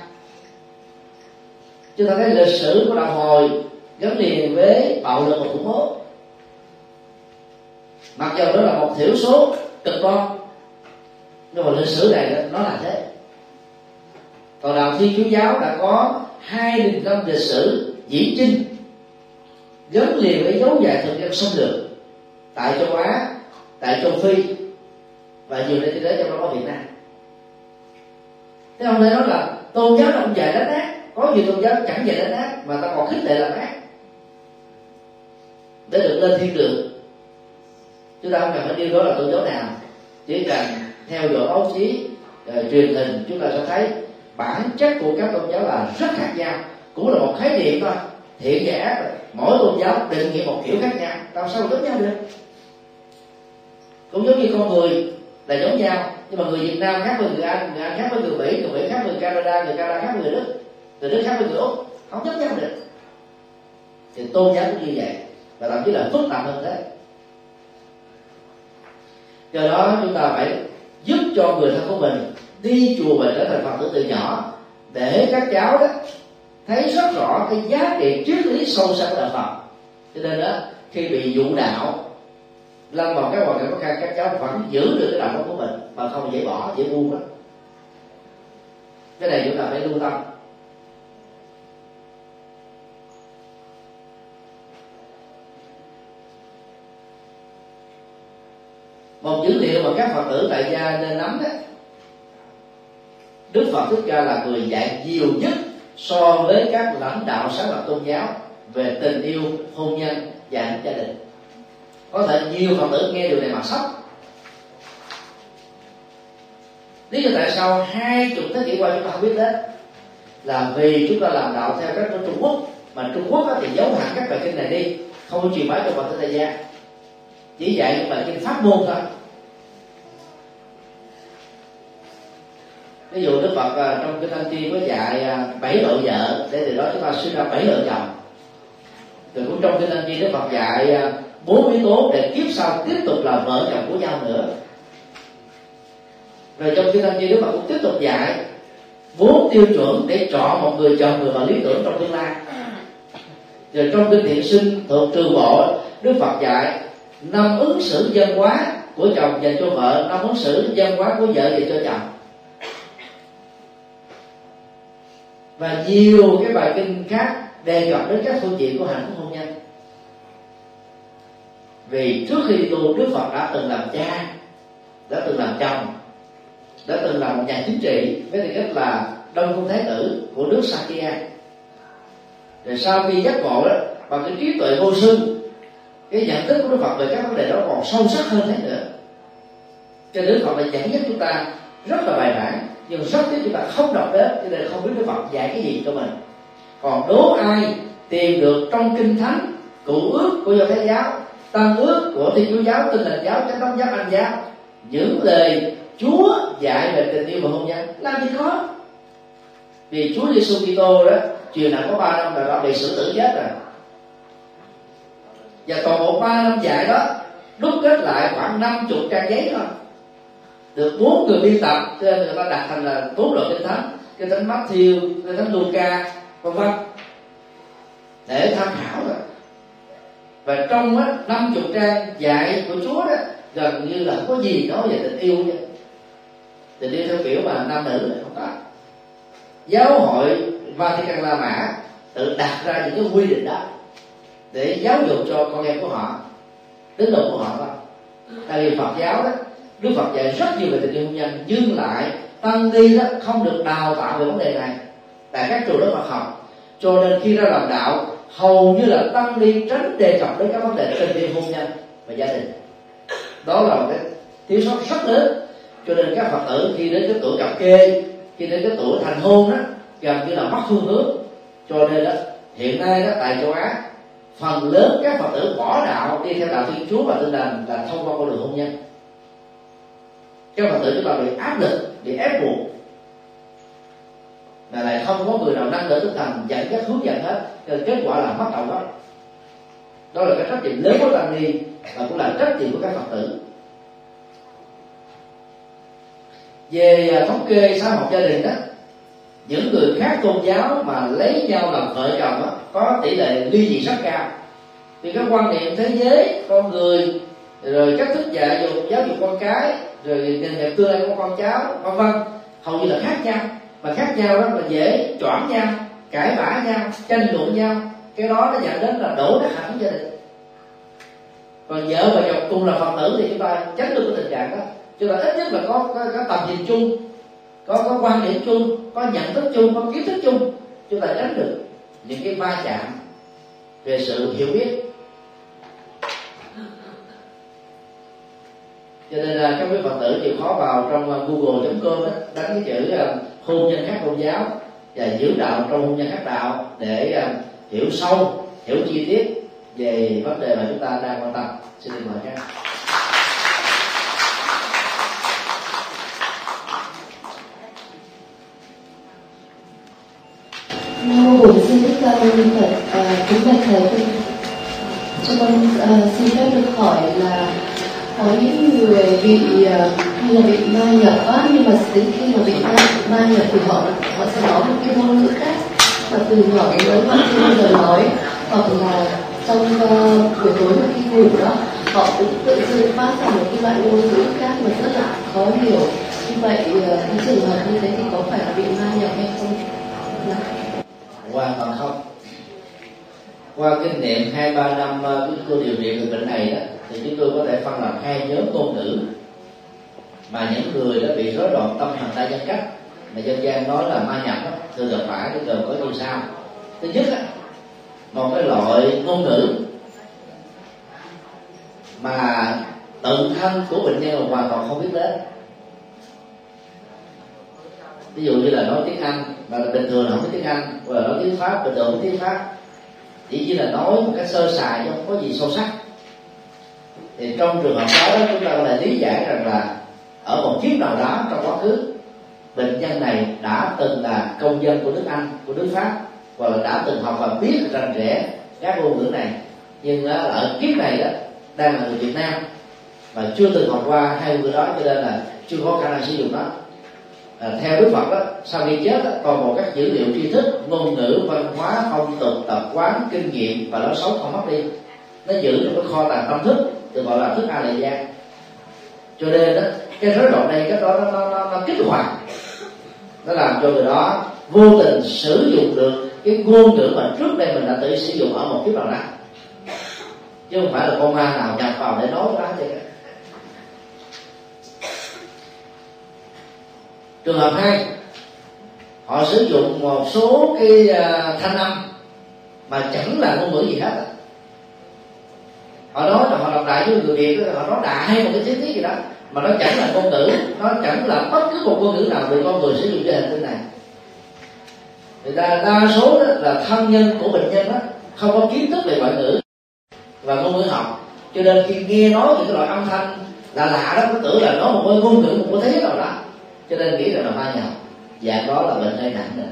chúng ta thấy lịch sử của đạo hồi gắn liền với bạo lực và khủng bố. Mặc dù đó là một thiểu số cực đoan nhưng mà lịch sử này nó là thế còn đạo thiên chúa giáo đã có hai nghìn năm lịch sử diễn chinh gắn liền với dấu dài thực dân xâm lược tại châu á, tại châu phi và nhiều nơi thế giới, trong đó có việt nam. Thế ông nói là tôn giáo là không dạy đánh ác, có nhiều tôn giáo chẳng dạy đánh ác mà ta còn khích lệ làm ác. Để được lên thiên đường, chúng ta không cần phải yêu đó là tôn giáo nào, chỉ cần theo dõi báo chí ờ, truyền hình, chúng ta sẽ thấy bản chất của các tôn giáo là rất khác nhau. Cũng là một khái niệm thôi. Thiện và ác, mỗi tôn giáo định nghĩa một kiểu khác nhau. Làm sao giống nhau được? Cũng giống như con người là giống nhau, nhưng mà người Việt Nam khác với người Anh người Anh khác với người Mỹ người Mỹ khác với người Canada người Canada khác với người Đức người Đức khác với người Úc. Không giống nhau được. Thì tôn giáo cũng như vậy, và thậm chí là phức tạp hơn thế. Do đó, chúng ta phải giúp cho người thân của mình đi chùa và trở thành phật tử từ nhỏ, để các cháu đó thấy rất rõ cái giá trị triết lý sâu sắc của đạo phật. Cho nên đó, khi bị dụ đạo, lâm vào cái hoàn cảnh khó khăn, các cháu vẫn giữ được cái đạo pháp của mình, mà không dễ bỏ, dễ buông đó cái này chúng ta phải lưu tâm. Một dữ liệu mà các phật tử tại gia nên nắm đó đức phật thích ca là người dạy nhiều nhất so với các lãnh đạo sáng lập tôn giáo về tình yêu, hôn nhân và hạnh gia đình. Có thể nhiều phật tử nghe điều này mà sốc. Lý do tại sao hai chục thế kỷ qua chúng ta không biết đến là vì chúng ta làm đạo theo cách của trung quốc. Mà trung quốc thì giấu hẳn các bài kinh này đi, không có truyền bá cho phật tử tại gia. Chỉ dạy những bài kinh pháp môn thôi. Ví dụ đức phật à, trong cái thanh chi có dạy à, bảy độ vợ. Để từ đó chúng ta sinh ra bảy độ chồng. Rồi cũng trong cái thanh chi đức phật dạy à, bốn yếu tố để kiếp sau tiếp tục là vợ chồng của nhau nữa. Rồi trong cái thanh chi đức phật cũng tiếp tục dạy bốn tiêu chuẩn để chọn một người chồng người vợ lý tưởng trong tương lai. Rồi trong kinh thiện sinh thuộc trừ bộ, đức phật dạy năm ứng xử dân hóa của chồng dành cho vợ, năm ứng xử dân hóa của vợ dành cho chồng. Và nhiều cái bài kinh khác đề cập đến các phương diện của hạnh phúc hôn nhân. Vì trước khi tu, đức phật đã từng làm cha, đã từng làm chồng, đã từng làm một nhà chính trị, với tư cách là đông cung thái tử của nước Sakya. Rồi sau khi giác ngộ đó, bằng cái trí tuệ vô sư, cái nhận thức của đức phật về các vấn đề đó còn sâu sắc hơn thế nữa. Cho nên đức phật là dẫn dắt chúng ta rất là bài bản nhưng rất tiếc chúng ta không đọc đến cho nên không biết đức phật dạy cái gì cho mình. Còn đố ai tìm được trong kinh thánh cụ ước của do thái giáo, tăng ước của thiên chúa giáo, tinh lành giáo, chánh thống giáo, anh giáo, những lời chúa dạy về tình yêu và hôn nhân? Làm gì có. Vì chúa giêsu kitô đó truyền đạo có ba năm là đã bị xử tử chết rồi. Và toàn bộ ba năm dạy đó, đúc kết lại khoảng năm chục trang giấy thôi được bốn người biên tập, cho nên người ta đặt thành là bốn loại kinh thánh. Kinh thánh Matthew kinh thánh Luca vân vân. Để tham khảo rồi và trong á, năm chục trang dạy của Chúa đó, gần như là không có gì nói về tình yêu vậy tình yêu theo kiểu mà nam nữ này không có. Giáo hội Vatican La Mã tự đặt ra những cái quy định đó để giáo dục cho con em của họ, tín đồ của họ đó tại vì Phật giáo đó Đức Phật dạy rất nhiều về tình yêu hôn nhân, nhưng lại tăng ni đó, không được đào tạo về vấn đề này. Tại các trường lớp Phật học, cho nên khi ra làm đạo, hầu như là tăng đi tránh đề cập đến các vấn đề tình yêu hôn nhân và gia đình. Đó là một cái thiếu sót rất lớn. Cho nên các phật tử khi đến cái tuổi cặp kê, khi đến cái tuổi thành hôn đó, gần như là mất phương hướng. Cho nên đó, hiện nay đó, tại châu á, phần lớn các phật tử bỏ đạo đi theo đạo thiên chúa và tin lành là thông qua con đường hôn nhân các phật tử chúng ta bị áp lực bị ép buộc. Mà lại không có người nào nâng đỡ tinh thần dẫn dắt hướng dẫn hết. Nên kết quả là mất đầu đó đó là cái trách nhiệm lớn của tăng ni và cũng là trách nhiệm của các phật tử. Về à, thống kê xã hội gia đình đó những người khác tôn giáo mà lấy nhau làm vợ chồng đó, có tỷ lệ ly dị rất cao. Vì các quan niệm thế giới con người rồi cách thức dạy dục giáo dục con cái rồi nhìn nhận tương lai của con cháu vân vân. Hầu như là khác nhau. Mà khác nhau đó là dễ choảng nhau cãi vã nhau tranh luận nhau. Cái đó nó dẫn đến là đổ nát hẳn gia đình. Còn vợ và chồng cùng là phật tử thì chúng ta tránh được cái tình trạng đó. Chúng ta ít nhất là có có, có tầm nhìn chung có có quan điểm chung có nhận thức chung có kiến thức chung. Chúng ta tránh được những cái va chạm về sự hiểu biết. Cho nên là các quý phật tử chịu khó vào trong à, google.com đó, đánh cái chữ à, hôn nhân khác tôn giáo và giữ đạo trong hôn nhân khác đạo để à, hiểu sâu hiểu chi tiết về vấn đề mà chúng ta đang quan tâm xin mời các Nam mô Bổn Sư Thích Ca Mâu Ni Phật. Kính bạch thầy, cho con xin phép được hỏi là có những người bị à, hay là bị ma nhập quá nhưng mà đến khi mà bị ma, ma nhập thì họ họ sẽ nói một cái ngôn ngữ khác. Và từ nhỏ đến lớn họ chưa bao giờ nói. Hoặc là trong uh, buổi tối mà khi ngủ đó họ cũng tự dưng phát ra một cái loại ngôn ngữ khác mà rất là khó hiểu. Như vậy uh, cái trường hợp như thế thì có phải là bị ma nhập hay không? Hoàn toàn không qua kinh nghiệm hai ba năm ờ, chúng tôi điều trị người bệnh này đó thì chúng tôi có thể phân làm hai nhóm ngôn ngữ mà những người đã bị rối loạn tâm thần đa nhân cách. Mà dân gian nói là ma nhập đó, thường gặp phải thì gồm có như sau thứ nhất á, một cái loại ngôn ngữ mà tự thân của bệnh nhân hoàn toàn không biết đến. Ví dụ như là nói tiếng anh mà bình thường là không biết tiếng anh hoặc là nói tiếng pháp bình thường không biết tiếng pháp. Chỉ chỉ là nói một cách sơ sài chứ không có gì sâu sắc thì trong trường hợp đó chúng ta lại lý giải rằng là ở một kiếp nào đó trong quá khứ bệnh nhân này đã từng là công dân của nước anh của nước pháp hoặc là đã từng học và biết rằng rẽ các ngôn ngữ này. Nhưng ở kiếp này đó đang là người việt nam và chưa từng học qua hai ngôn ngữ đó cho nên là chưa có khả năng sử dụng nó. À, theo đức phật đó sau khi chết đó, toàn bộ các dữ liệu tri thức ngôn ngữ văn hóa phong tục tập quán kinh nghiệm và lối xấu không mất đi. Nó giữ trong cái kho tàng tâm thức được gọi là thức a lệ gian. Cho nên đó cái rối loạn này cái đó nó, nó, nó, nó kích hoạt. Nó làm cho người đó vô tình sử dụng được cái ngôn ngữ mà trước đây mình đã tự sử dụng ở một kiếp nào đó. Chứ không phải là con ma nào nhập vào để nói cái đó vậy trường hợp hai họ sử dụng một số cái à, thanh âm mà chẳng là ngôn ngữ gì hết họ nói là họ đọc đại với người việt, họ nói đại một cái chi tiết gì đó, mà nó chẳng là ngôn ngữ, nó chẳng là bất cứ một ngôn ngữ nào được con người sử dụng cho hành tinh này. Người ta đa số đó là thân nhân của bệnh nhân đó, không có kiến thức về ngoại ngữ và ngôn ngữ học. Cho nên khi nghe nói những cái loại âm thanh là lạ đó có tưởng là nói một ngôn ngữ, một cái thế nào đó. Cho nên nghĩ rằng là hoa nhập dạng đó là bệnh hơi nặng rồi.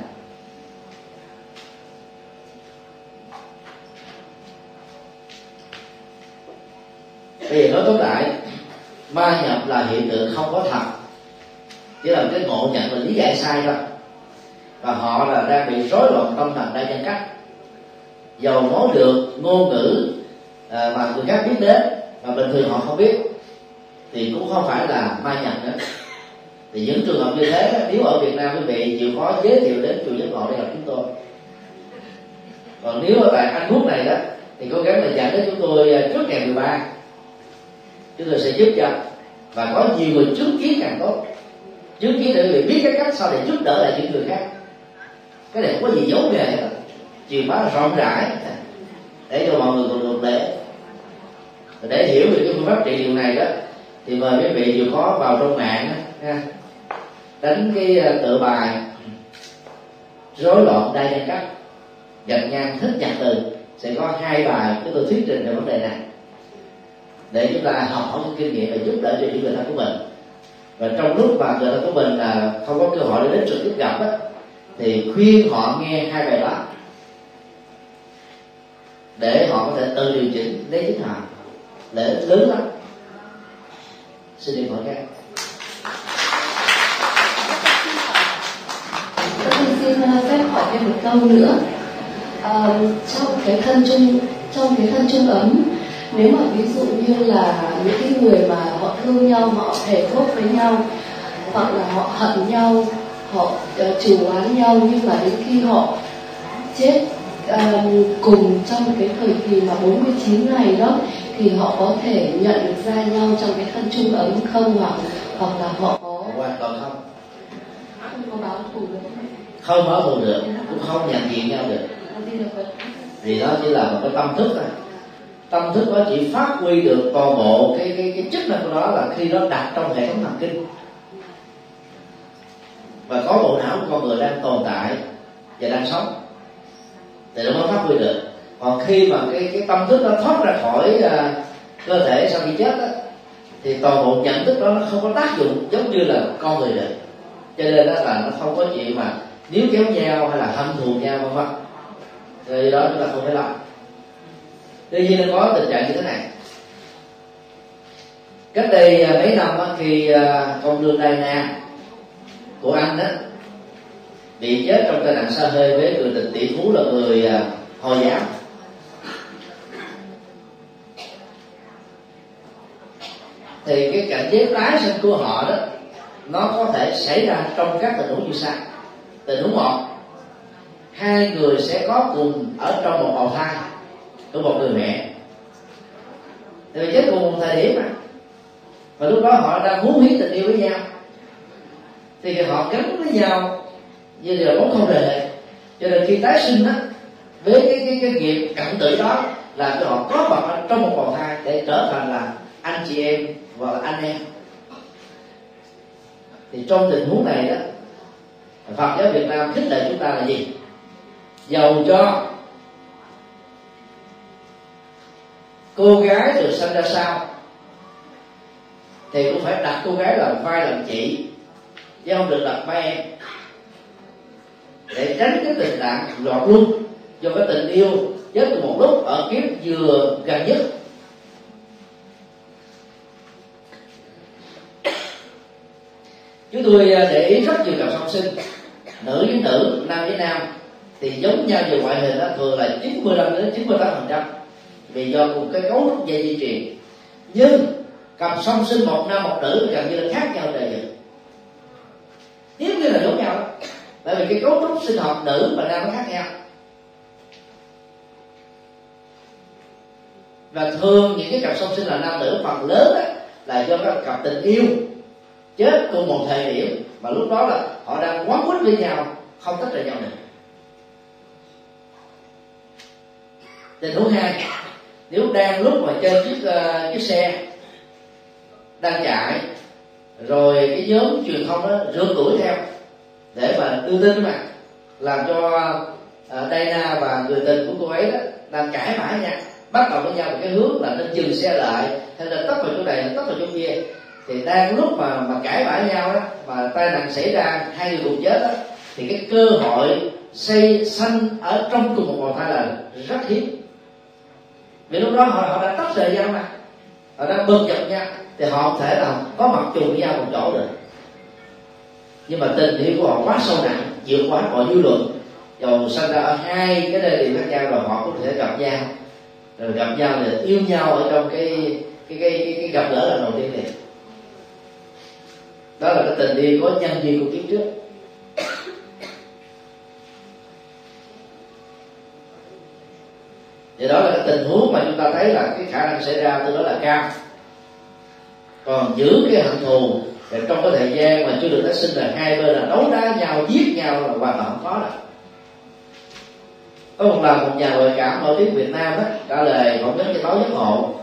Bây giờ nói tóm lại ma nhập là hiện tượng không có thật. Chỉ là cái ngộ nhận và lý giải sai thôi. Và họ là đang bị rối loạn tâm thần đa nhân cách. Dầu nói được ngôn ngữ à, mà người khác biết đến mà bình thường họ không biết thì cũng không phải là ma nhập nữa. Thì những trường hợp như thế nếu ở Việt Nam quý vị chịu khó giới thiệu đến chùa giác ngộ để gặp chúng tôi. Còn nếu ở tại Anh Quốc này đó thì cố gắng là dẫn đến chúng tôi à, trước ngày 13 chúng tôi sẽ giúp cho. Và có nhiều người chứng kiến càng tốt. Chứng kiến để người biết cái cách sau để giúp đỡ lại những người khác. Cái này không có gì giấu nghề hết. Truyền bá rộng rãi. Để cho mọi người cùng được để để hiểu được cái phương pháp trị điều này đó, thì mời quý vị dù khó vào trong mạng ha. Đánh cái ờ, tự bài rối loạn đa nhân cách gạch ngang thích nhạc từ. Sẽ có hai bài cái tôi thuyết trình về vấn đề này để chúng ta học hỏi những kinh nghiệm và giúp đỡ cho những người thân của mình. Và trong lúc mà người thân của mình là không có cơ hội để đến trực tiếp gặp đó, thì khuyên họ nghe hai bài đó để họ có thể tự điều chỉnh lấy chính họ để lớn lắm. Xin điện thoại nghe vâng, xin à, phép hỏi thêm một câu nữa. À, trong cái thân chung trong cái thân chung ấm nếu mà ví dụ như là những cái người mà họ thương nhau họ thể thốt với nhau hoặc là họ hận nhau họ uh, chủ oán nhau nhưng mà đến khi họ chết um, cùng trong cái thời kỳ mà 49 ngày đó thì họ có thể nhận ra nhau trong cái thân chung ấm không hoặc hoặc là họ có hoàn toàn không? Không có báo thù được. Không báo thù được cũng không nhận diện nhau được. Vì đó chỉ là một cái tâm thức thôi tâm thức đó chỉ phát huy được toàn bộ cái cái cái chức năng của nó là khi nó đặt trong hệ thống thần kinh. Và có bộ não của con người đang tồn tại và đang sống. Thì nó mới phát huy được. Còn khi mà cái cái tâm thức nó thoát ra khỏi uh, cơ thể sau khi chết đó, thì toàn bộ nhận thức đó nó không có tác dụng giống như là con người được. Cho nên đó là nó không có chuyện mà nếu kéo nhau hay là hâm thù nhau vân vân. Thì đó chúng ta không phải làm tuy nhiên nó có tình trạng như thế này. Cách đây à, mấy năm khi à, con đường Diana của anh đó bị chết trong tai nạn xa hơi với người tình tỷ phú là người à, hồi giáo thì cái cảnh giới tái sinh của họ đó, nó có thể xảy ra trong các tình huống như sau. Tình huống một, hai người sẽ có cùng ở trong một bào thai của một người mẹ. Thì chết cùng một thời điểm mà. Và lúc đó họ đang muốn hiến tình yêu với nhau. Thì họ gắn với nhau, như là muốn không rời cho nên khi tái sinh á, với cái cái cái nghiệp cận tử đó, là cho họ có mặt trong một bào thai để trở thành là anh chị em và là anh em. Thì trong tình huống này đó, Phật giáo Việt Nam khích lệ chúng ta là gì? Giàu cho cô gái được sinh ra sao? Thì cũng phải đặt cô gái làm vai làm chị, chứ không được đặt vai em. Để tránh cái tình trạng lọt luôn do cái tình yêu chết từ một lúc ở kiếp vừa gần nhất. Chúng tôi à, để ý rất nhiều cặp song sinh, nữ với nữ, nam với nam, thì giống nhau về ngoại hình đó thường là 95 đến 98 phần trăm vì do cùng cái cấu trúc dây di truyền. Nhưng cặp song sinh một nam một nữ gần như là khác nhau trời dựng nếu như là giống nhau đó tại vì cái cấu trúc sinh học nữ và nam nó khác nhau. Và thường những cái cặp song sinh là nam nữ phần lớn đó, là do các cặp tình yêu chết cùng một thời điểm mà lúc đó là họ đang quấn quýt với nhau không tách rời nhau được tình huống hai nếu đang lúc mà trên chiếc uh, chiếc xe đang chạy rồi cái nhóm truyền thông đó rượt đuổi theo để mà đưa tin mà làm cho uh, Dana và người tình của cô ấy đó đang cãi vã nhau bắt đầu với nhau một cái hướng là nên dừng xe lại hay là tấp vào chỗ này tấp vào chỗ kia. Thì đang lúc mà mà cãi vã nhau đó mà tai nạn xảy ra hai người cùng chết đó thì cái cơ hội xây sanh ở trong cùng một bào thai là rất hiếm vì lúc đó họ, họ đã tách rời nhau mà. Họ đã bơm giật nhau. Thì họ không thể nào có mặt chung với nhau một chỗ được. Nhưng mà tình yêu của họ quá sâu nặng vượt quá mọi dư luận. Dầu sinh ra ở hai cái nơi điểm khác nhau rồi họ có thể gặp nhau. Rồi gặp nhau thì yêu nhau ở trong cái cái cái cái, cái gặp gỡ lần đầu tiên này. Đó là cái tình yêu có nhân duyên của kiếp trước. Thì đó là cái tình huống mà chúng ta thấy là cái khả năng xảy ra từ đó là cao. Còn giữ cái hận thù thì trong cái thời gian mà chưa được tái sinh là hai bên là đấu đá nhau giết nhau là hoàn toàn không có đâu có một lần một nhà ngoại cảm nổi tiếng Việt Nam đó trả lời phỏng vấn cho báo giấc ngộ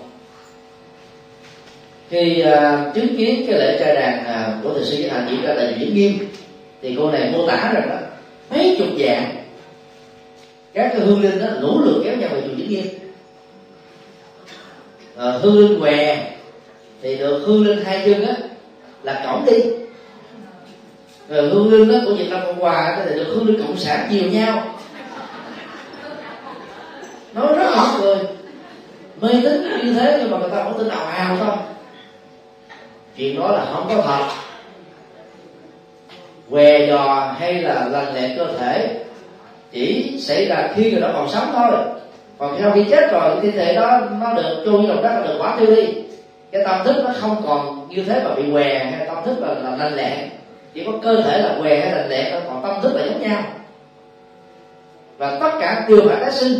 khi uh, chứng kiến cái lễ trai đàn uh, của thầy sư Giới diễn ra tại diễn Nghiêm thì cô này mô tả rằng đó mấy chục dạng các cái hương linh đó lũ lượt kéo nhau về chùa chính Nghiêm à, hương linh què thì được hương linh hai chân á là cổng đi. Rồi hương linh đó của Việt Nam Cộng Hòa thì được hương linh cộng sản chiều nhau. Nói rất là cười mê tín như thế nhưng mà người ta không tin ào ào không chuyện đó là không có thật. Què dò hay là lành lẹ cơ thể chỉ xảy ra khi người đó còn sống thôi. Còn sau khi chết rồi thi thể đó nó được chôn trong đất nó được quá tiêu đi. Cái tâm thức nó không còn như thế mà bị què hay tâm thức là, là lành lẹ. Chỉ có cơ thể là què hay lành lẹ còn tâm thức là giống nhau. Và tất cả đều phải tái sinh.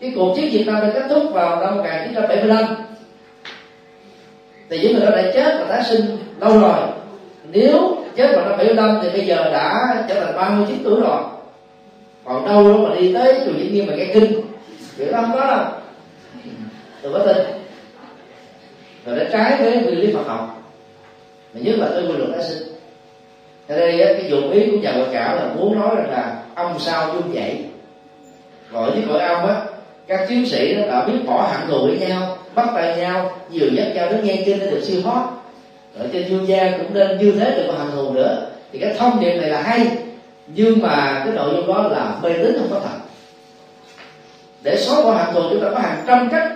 Cái cuộc chiến Việt Nam đã kết thúc vào năm 1975 thì những người đó đã chết và tái sinh lâu rồi. Nếu chết vào năm 75 thì bây giờ đã trở thành 39 tuổi rồi còn đâu đó mà đi tới chùa Vĩnh Nghiêm mà nghe kinh. Kiểu đó không có đâu tôi có tin. Rồi nó trái với nguyên lý Phật học. Mà nhất là tới quy luật tái sinh. Ở đây cái dụng ý của nhà ngoại cảm là muốn nói rằng là ông sao chung dậy gọi với cõi ông á, các chiến sĩ đó đã biết bỏ hẳn thù với nhau, bắt tay nhau, nhiều dắt nhau đến nghe kinh để được siêu thoát. Ở trên dương gia cũng nên như thế đừng có hận thù nữa. Thì cái thông điệp này là hay nhưng mà cái nội dung đó là mê tín không có thật. Để xóa bỏ hàng tuần chúng ta có hàng trăm cách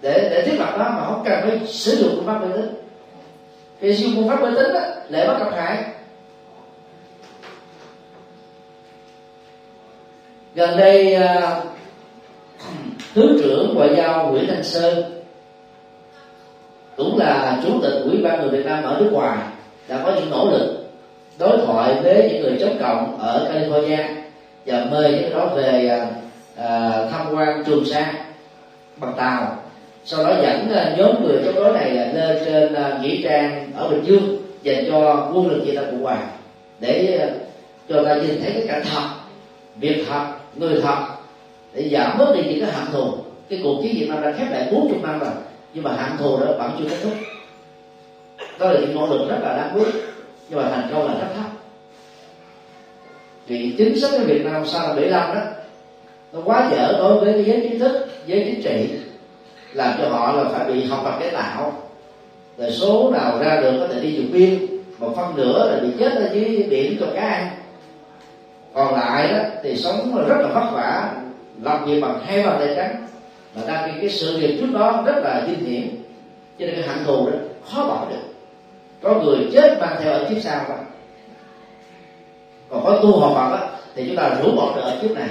để để thiết lập đó mà không cần phải sử dụng phương pháp mê tín. Vì sử dụng phương pháp mê tín đó, lễ bắt gặp hại. Gần đây uh, thứ trưởng ngoại giao nguyễn thanh sơn cũng là chủ tịch ủy ban người việt nam ở nước ngoài đã có những nỗ lực đối thoại với những người chống cộng ở california và mời những đó về à, à tham quan trường sa bằng tàu. Sau đó dẫn à, nhóm người chống đối này à, lên trên à, nghĩa trang ở bình dương dành cho quân lực việt nam cộng hòa để à, cho ta nhìn thấy cái cảnh thật việc thật người thật để giảm bớt đi những cái hận thù. Cái cuộc chiến việt nam đã khép lại 40 năm rồi nhưng mà hận thù đó vẫn chưa kết thúc. Đó là những nỗ lực rất là đáng quý nhưng mà thành công là rất thấp vì chính sách ở Việt Nam sau năm 75 đó? Nó quá dở đối với cái giới trí thức giới chính trị. Làm cho họ là phải bị học tập cái tạo rồi số nào ra được có thể đi vượt biên một phân nửa là bị chết ở dưới biển cho cá ăn còn lại đó thì sống rất là vất vả làm việc bằng hai bàn tay trắng. Mà đang cái, cái sự nghiệp trước đó rất là kinh nghiệm, cho nên cái hạnh thù đó khó bỏ được có người chết mang theo ở kiếp sau vậy, còn có tu học Phật á thì chúng ta rũ bỏ được ở kiếp này.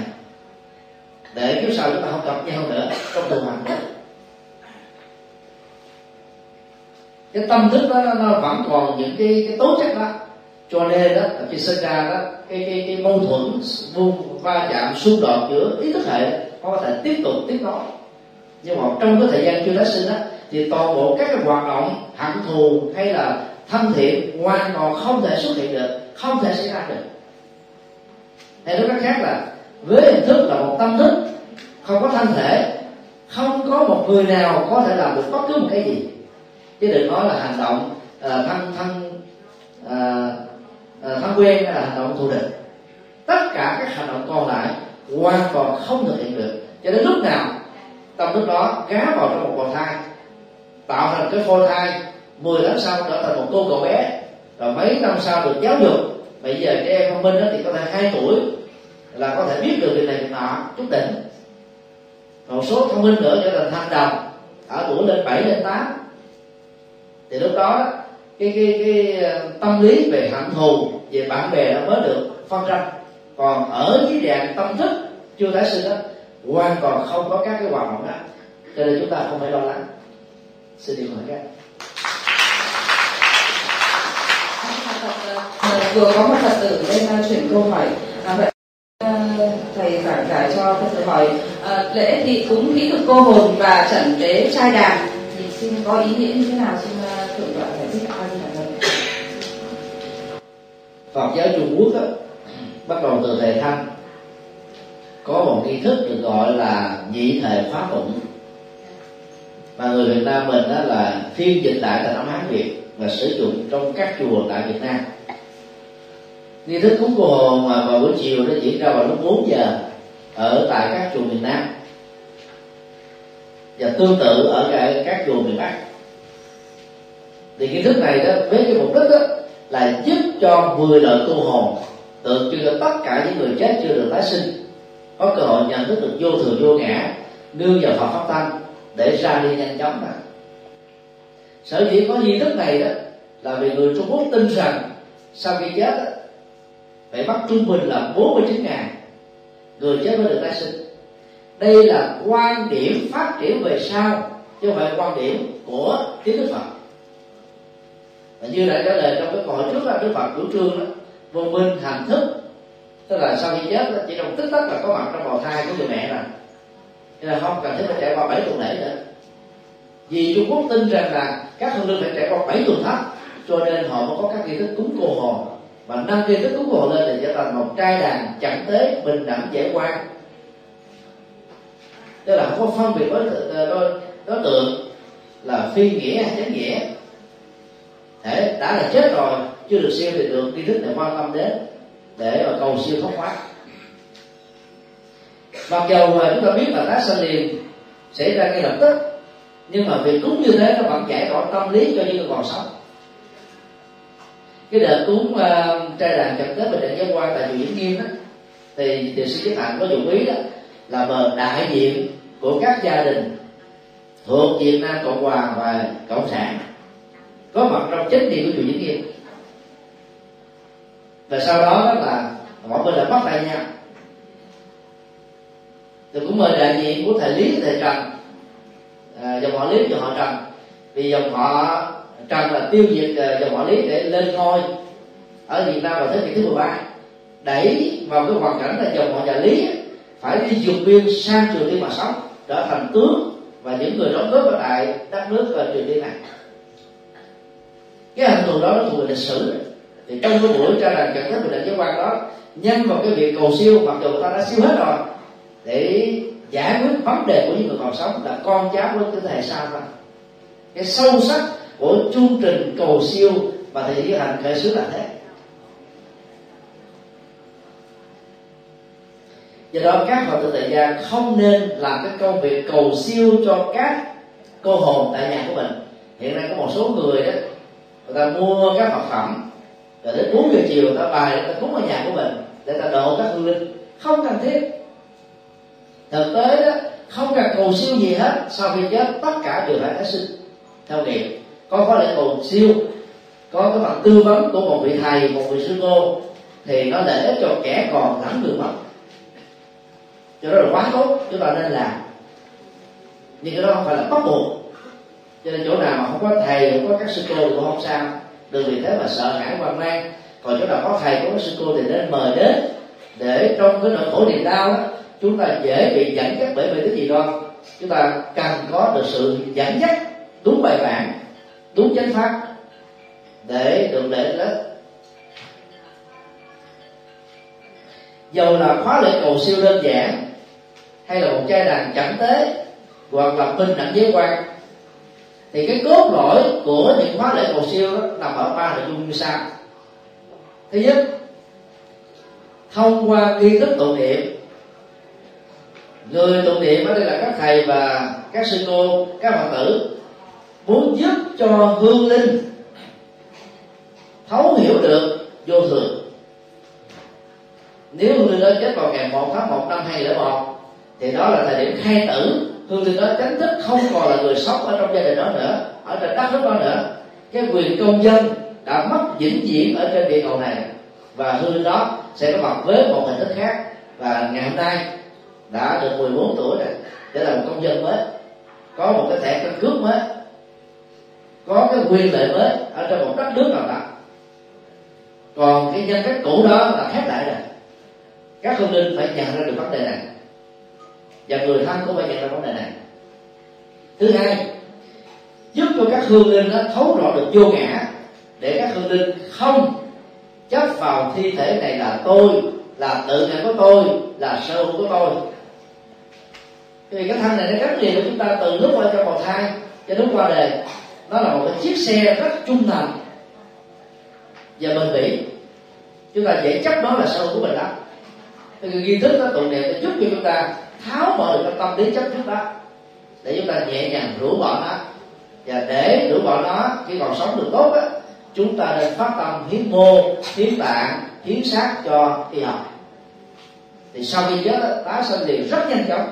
Để kiếp sau chúng ta không gặp nhau nữa trong tu hành nữa cái tâm thức đó nó, nó vẫn còn những cái cái tố chất đó. Cho nên đó khi sinh ra đó cái cái cái mâu thuẫn vung va chạm xung đột giữa ý thức hệ có thể tiếp tục tiếp nối. Nhưng mà trong cái thời gian chưa tái sinh đó thì toàn bộ các cái hoạt động hận thù hay là thân thiện hoàn toàn không thể xuất hiện được không thể xảy ra được. Hay nói cách khác là với hình thức là một tâm thức không có thân thể không có một người nào có thể làm được bất cứ một cái gì. Chứ đừng nói là hành động uh, thân thân uh, uh, thân quen hay là hành động thù địch. Tất cả các hành động còn lại hoàn toàn không thực hiện được. Cho đến lúc nào tâm thức đó gá vào trong một bào thai tạo thành cái phôi thai 10 tháng sau trở thành một cô cậu bé. Rồi mấy năm sau được giáo dục. Bây giờ trẻ em thông minh đó thì có thể hai tuổi là có thể biết được việc này việc nọ, chút đỉnh. Một số thông minh nữa trở thành thanh đồng, ở tuổi lên 7 lên 8 thì lúc đó, cái cái cái ờ, tâm lý về hận thù, về bạn bè nó mới được phân tranh còn ở dưới dạng tâm thức, chưa tái sinh đó, hoàn toàn không có các cái hoạt động đó. Cho nên chúng ta không phải lo lắng. Xin điều hỏi các vừa có một phật tử lên chuyển câu hỏi. À, vậy ờ, thầy giảng giải cho phật tử hỏi à, lễ thì cúng kỹ thuật cô hồn và trận tế trai đàn thì xin có ý nghĩa như thế nào? Xin uh, thượng tọa giải thích a di đà Phật giáo Trung Quốc á, bắt đầu từ thầy Thanh có một nghi thức được gọi là nhị thể khóa tụng. Mà người Việt Nam mình đó là phiên dịch lại thành âm Hán Việt và sử dụng trong các chùa tại Việt Nam nghi thức cúng cô hồn mà vào buổi chiều nó diễn ra vào lúc 4 giờ ở tại các chùa miền Nam. Và tương tự ở các, các chùa miền Bắc. Thì kiến thức này đó với cái mục đích đó là giúp cho 10 đời tu hồn tượng trưng cho tất cả những người chết chưa được tái sinh có cơ hội nhận thức được vô thường vô ngã nương vào Phật pháp tăng để ra đi nhanh chóng mà. Sở dĩ có nghi thức này đó là vì người Trung Quốc tin rằng sau khi chết đó, phải bắt trung bình là 49 ngày người chết mới được tái sinh. Đây là quan điểm phát triển về sau, chứ không phải quan điểm của kiến đức Phật. Và như đã trả lời trong cái câu hỏi trước là Đức Phật chủ trương đó, vô minh hành thức. Tức là sau khi chết chỉ trong tích tắc là có mặt trong bào thai của người mẹ rồi nên là không cần thiết phải trải qua bảy tuần lễ nữa. Vì Trung Quốc tin rằng là các hương linh phải trải qua bảy tuần thấp cho nên họ mới có các nghi thức cúng cô hồn và nâng cái thức cúng hộ lên để trở thành một trai đàn chẳng tế bình đẳng dễ quan. Tức là không có phân biệt với ờ, đối, đối tượng là phi nghĩa hay chánh nghĩa. Thế đã là chết rồi chưa được siêu thì được nghi thức để quan tâm đến để mà cầu siêu thoát thoát. mặc dầu chúng ta biết là tái sanh liền xảy ra ngay lập tức nhưng mà việc cúng như thế nó vẫn giải tỏa tâm lý cho những người còn sống cái đợt cúng uh, trai đàn chậm tết bình định giáo quan tại chùa vĩnh nghiêm đó thì điều sư nhất hạnh có dụng ý đó là bờ đại diện của các gia đình thuộc Việt Nam Cộng Hòa và Cộng sản có mặt trong chính điện của chùa Vĩnh Nghiêm. Và sau đó đó là mọi người đã bắt tay nhau tôi cũng mời đại diện của thầy lý thầy trần à, dòng họ lý dòng họ trần. Vì dòng họ cần là tiêu diệt ờ, dòng họ lý để lên ngôi ở việt nam vào thế kỷ thứ 13 đẩy vào cái hoàn cảnh là dòng họ nhà lý phải đi dục biên sang trường tiên mà sống, trở thành tướng và những người đóng góp ở tại đất nước và triều tiên này. Cái hành tù đó nó thuộc về lịch sử. Thì trong cái buổi tra đàn trận thế bình định với quan đó nhân vào cái việc cầu siêu, mặc dù người ta đã siêu hết rồi, để giải quyết vấn đề của những người còn sống là con cháu của thế hệ sau thôi. Cái sâu sắc của chương trình cầu siêu và thầy giới hành khởi xướng là thế. Do đó các phật tử tại gia không nên làm cái công việc cầu siêu cho các cô hồn tại nhà của mình. Hiện nay có một số người đó, người ta mua các vật phẩm, rồi đến bốn giờ chiều người ta bài người ta cúng ở nhà của mình để ta độ các hương linh. Không cần thiết. Thực tế đó, không cần cầu siêu gì hết sau khi chết tất cả đều phải tái sinh theo nghiệp có có lẽ còn siêu, có cái phần tư vấn của một vị thầy, một vị sư cô, thì nó để cho kẻ còn lẫn được mất cho đó là quá tốt, chúng ta nên làm. Nhưng cái đó không phải là bắt buộc. Cho nên chỗ nào mà không có thầy, không có các sư cô thì cũng không sao. Đừng vì thế mà sợ hãi hoang mang. Còn chỗ nào có thầy, có sư cô thì nên mời đến. Để trong cái nỗi khổ niềm đau đó chúng ta dễ bị dẫn dắt bởi vì cái gì đó. Chúng ta cần có được sự dẫn dắt đúng bài bản đúng chánh pháp để được lễ đó dầu là khóa lễ cầu siêu đơn giản, hay là một chai đàn chẳng tế, hoặc là minh đẳng giới quan, thì cái cốt lõi của những khóa lễ cầu siêu đó nằm ở ba nội dung như sau. Thứ nhất, thông qua nghi thức tụng niệm. Người tụng niệm ở đây là các thầy và các sư cô, các phật tử muốn giúp cho hương linh thấu hiểu được vô thường. Nếu hương linh đó chết vào ngày 1 tháng 1 năm 2001 thì đó là thời điểm khai tử. Hương linh đó chính thức không còn là người sống ở trong gia đình đó nữa, ở trên đất nước đó nữa. Cái quyền công dân đã mất vĩnh viễn ở trên địa cầu này và hương linh đó sẽ có mặt với một hình thức khác. Và ngày hôm nay đã được 14 tuổi rồi, trở là một công dân mới, có một cái thẻ căn cước mới có cái quyền lợi mới ở trong một đất nước nào đó còn cái nhân cách cũ đó là khép lại rồi. Các hương linh phải nhận ra được vấn đề này. Và người thân cũng phải nhận ra vấn đề này. Thứ hai, giúp cho các hương linh nó thấu rõ được vô ngã, để các hương linh không chấp vào thi thể này là tôi, là tự ngã của tôi, là sở hữu của tôi. Vì cái thân này nó gắn liền với chúng ta từ lúc qua trong bào thai cho đến qua đời nó là một cái chiếc xe rất trung thành và bền bỉ. Chúng ta dễ chấp đó là sở hữu của mình đó cái nghi thức nó tụng niệm để giúp cho chúng ta tháo mở được cái tâm lý chấp trước đó để chúng ta nhẹ nhàng rũ bỏ nó. Và để rũ bỏ nó khi còn sống được tốt á chúng ta nên phát tâm hiến mô hiến tạng hiến xác cho y học. Thì sau khi chết tái sinh liền rất nhanh chóng.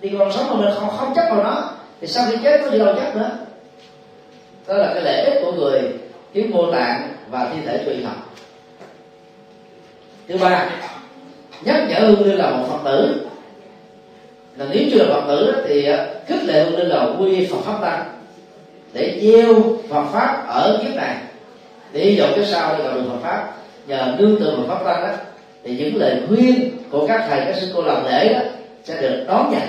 Đi còn sống mà mình không, không chấp vào nó thì sau khi chết có gì đâu chấp nữa? Đó là cái lễ ích của người hiến mô tạng và thi thể tùy học. Thứ ba, nhắc nhở hương linh là một phật tử. Là nếu chưa là phật tử thì à, khích lệ hương linh là quy phật pháp tăng để gieo phật pháp ở kiếp này. Để hy vọng cái sau để gặp được phật pháp. Nhờ nương tựa phật pháp tăng đó, thì những lời khuyên của các thầy, các sư cô làm lễ đó sẽ được đón nhận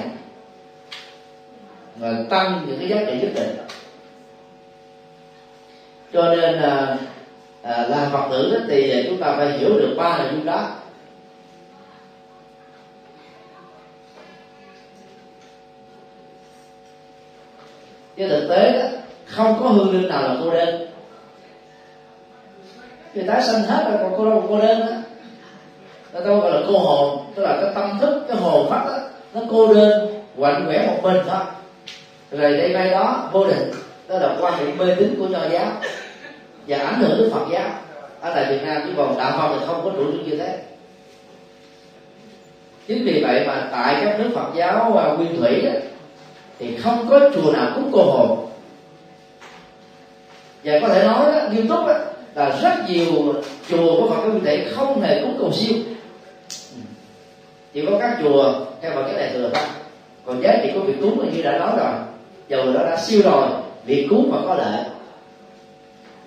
và tăng những cái giá trị nhất định cho nên à, à, là à, làm phật tử thì chúng ta phải hiểu được ba nội dung đó. Chứ thực tế đó không có hương linh nào là cô đơn. Người ta sanh hết rồi còn cô đâu cô đơn đó người đâu gọi là cô hồn tức là cái tâm thức cái hồn phát đó nó cô đơn quạnh quẻ một mình thôi. Rồi đây mai đó vô định đó là quan điểm mê tín của nho giáo và ảnh hưởng đến phật giáo. Ở tại việt nam chứ còn đạo phật thì không có chủ trương như thế. Chính vì vậy mà tại các nước phật giáo và nguyên thủy đó, thì không có chùa nào cúng cô hồn. Và có thể nói đó, nghiêm túc đó, là rất nhiều chùa của phật giáo nguyên thủy không hề cúng cầu siêu. Chỉ có các chùa theo vào cái này thừa thôi. Còn giá trị của việc cúng như đã nói rồi dầu đó đã siêu rồi việc cúng mà có lợi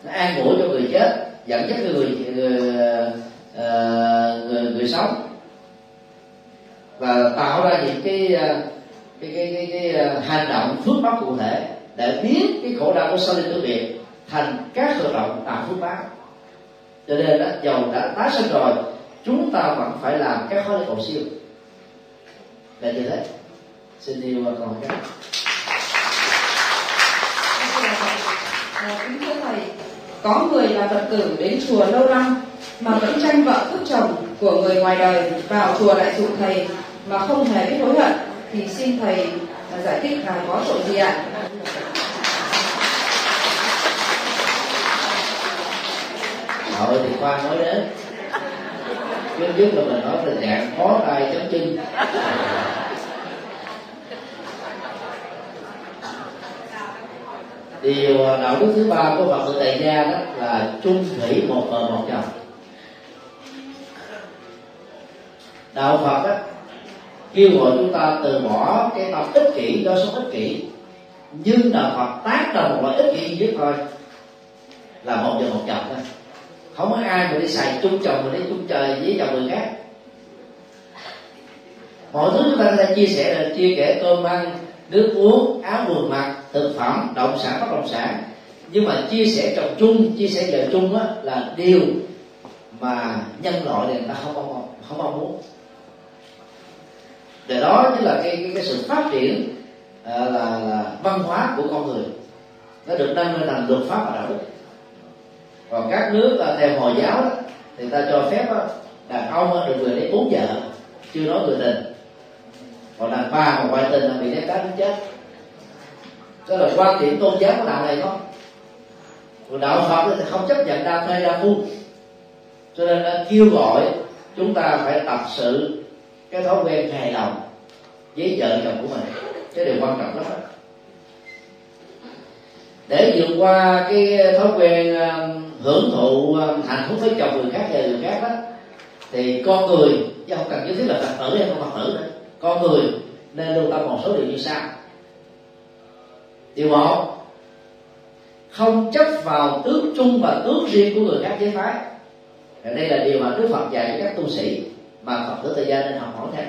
nó an ủi cho người chết dẫn dắt người người, người, người, người sống. Và tạo ra những cái ờ, cái cái cái, cái, cái hành động phước báo cụ thể để biến cái khổ đau của sanh linh tử biệt thành các hoạt động tạo phước báo. Cho nên đó dầu đã tái sinh rồi chúng ta vẫn phải làm các khóa lễ cầu siêu. Là như thế. Xin yêu còn các kính thưa thầy có người là phật tử đến chùa lâu năm, mà vẫn tranh vợ cướp chồng của người ngoài đời vào chùa lại dụ thầy, mà không hề biết hối hận, thì xin thầy à, giải thích là có tội gì ạ? Tội thì khoa nói đến trước trước là mình nói tình trạng khó tay chấm chân. Điều ờ, đạo đức thứ ba của phật tử tại gia đó là chung thủy một vợ một chồng. Đạo phật đó, kêu gọi chúng ta từ bỏ cái tâm ích kỷ do sống ích kỷ nhưng đạo phật tác ra một loại ích kỷ với nhất thôi là một vợ một chồng thôi. Không có ai mà đi xài chung chồng mà đi chung trời với chồng người khác. Mọi thứ chúng ta đã chia sẻ là chia sẻ cơm ăn nước uống áo quần mặc thực phẩm động sản bất động sản. Nhưng mà chia sẻ trồng chung chia sẻ vợ chung á, là điều mà nhân loại này người ta không mong không mong muốn. Để đó chính là cái, cái, cái sự phát triển à, là, là văn hóa của con người. Nó được nâng lên thành luật pháp và đạo đức. Còn các nước à, theo hồi giáo đó, thì ta cho phép đó, đàn ông được người lấy bốn vợ chưa nói người tình. Còn đàn bà mà ngoại tình là bị ném đá đến chết đó là quan điểm tôn giáo của đạo này không? Còn đạo phật thì không chấp nhận đam mê đa phu. Cho nên nó kêu gọi chúng ta phải tập sự cái thói quen hài lòng với vợ chồng của mình. Cái điều quan trọng lắm đó để vượt qua cái thói quen um, hưởng thụ um, hạnh phúc với chồng người khác và người khác đó thì con người, chứ không cần nhất thiết là phật tử hay không phật tử nữa. Con người nên lưu tâm một số điều như sau điều một không chấp vào tướng chung và tướng riêng của người khác giới phái. Và đây là điều mà đức phật dạy cho các tu sĩ mà phật tử thời gian nên học hỏi theo.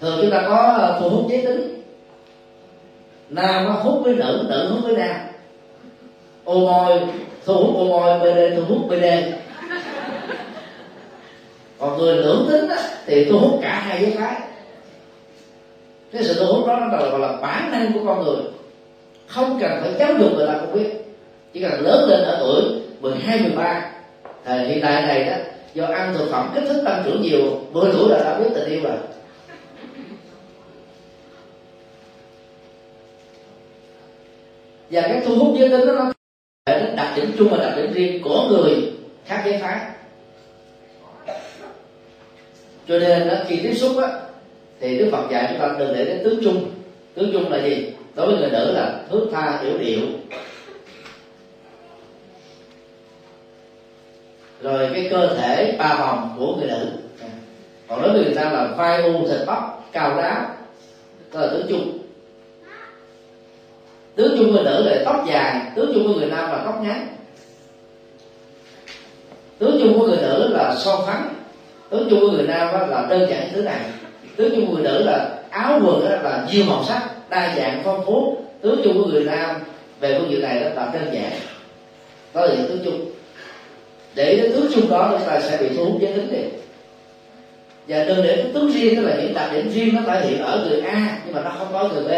Thường chúng ta có ờ, thu hút giới tính. Nam nó hút với nữ nữ hút với nam. Ô môi thu hút ô môi bd thu hút bd còn người lưỡng tính á, thì thu hút cả hai giới phái cái sự thu hút đó nó gọi là bản năng của con người. Không cần phải giáo dục người ta cũng biết. Chỉ cần lớn lên ở tuổi 12, 13 thời hiện đại này đó do ăn thực phẩm kích thích tăng trưởng nhiều 10 tuổi là đã biết tình yêu rồi. Và cái thu hút giới tính đó nó đến đặc điểm chung và đặc điểm riêng của người khác giới phái. Cho nên đó, khi tiếp xúc á, thì đức phật dạy chúng ta đừng để đến tướng chung. Tướng chung là gì? Đối với người nữ là thước tha hiểu điệu. Rồi cái cơ thể ba vòng của người nữ. Còn đối với người ta là vai u, thịt bắp, cao đá. Đó là tướng chung. Tướng chung người nữ là tóc dài, tướng chung của người nam là tóc ngắn. Tướng chung của người nữ là son phấn, tướng chung của người nam là đơn giản thứ này tướng chung của người nữ là áo quần là nhiều màu sắc, đa dạng, phong phú. Tướng chung của người nam, về phương diện này đó là đơn giản. Đó là những tướng chung để cái tướng chung đó, chúng ta sẽ bị thu hút giới tính liền. Và đừng để cái tướng riêng, tức là những đặc điểm riêng nó thể hiện ở người a, nhưng mà nó không có người b.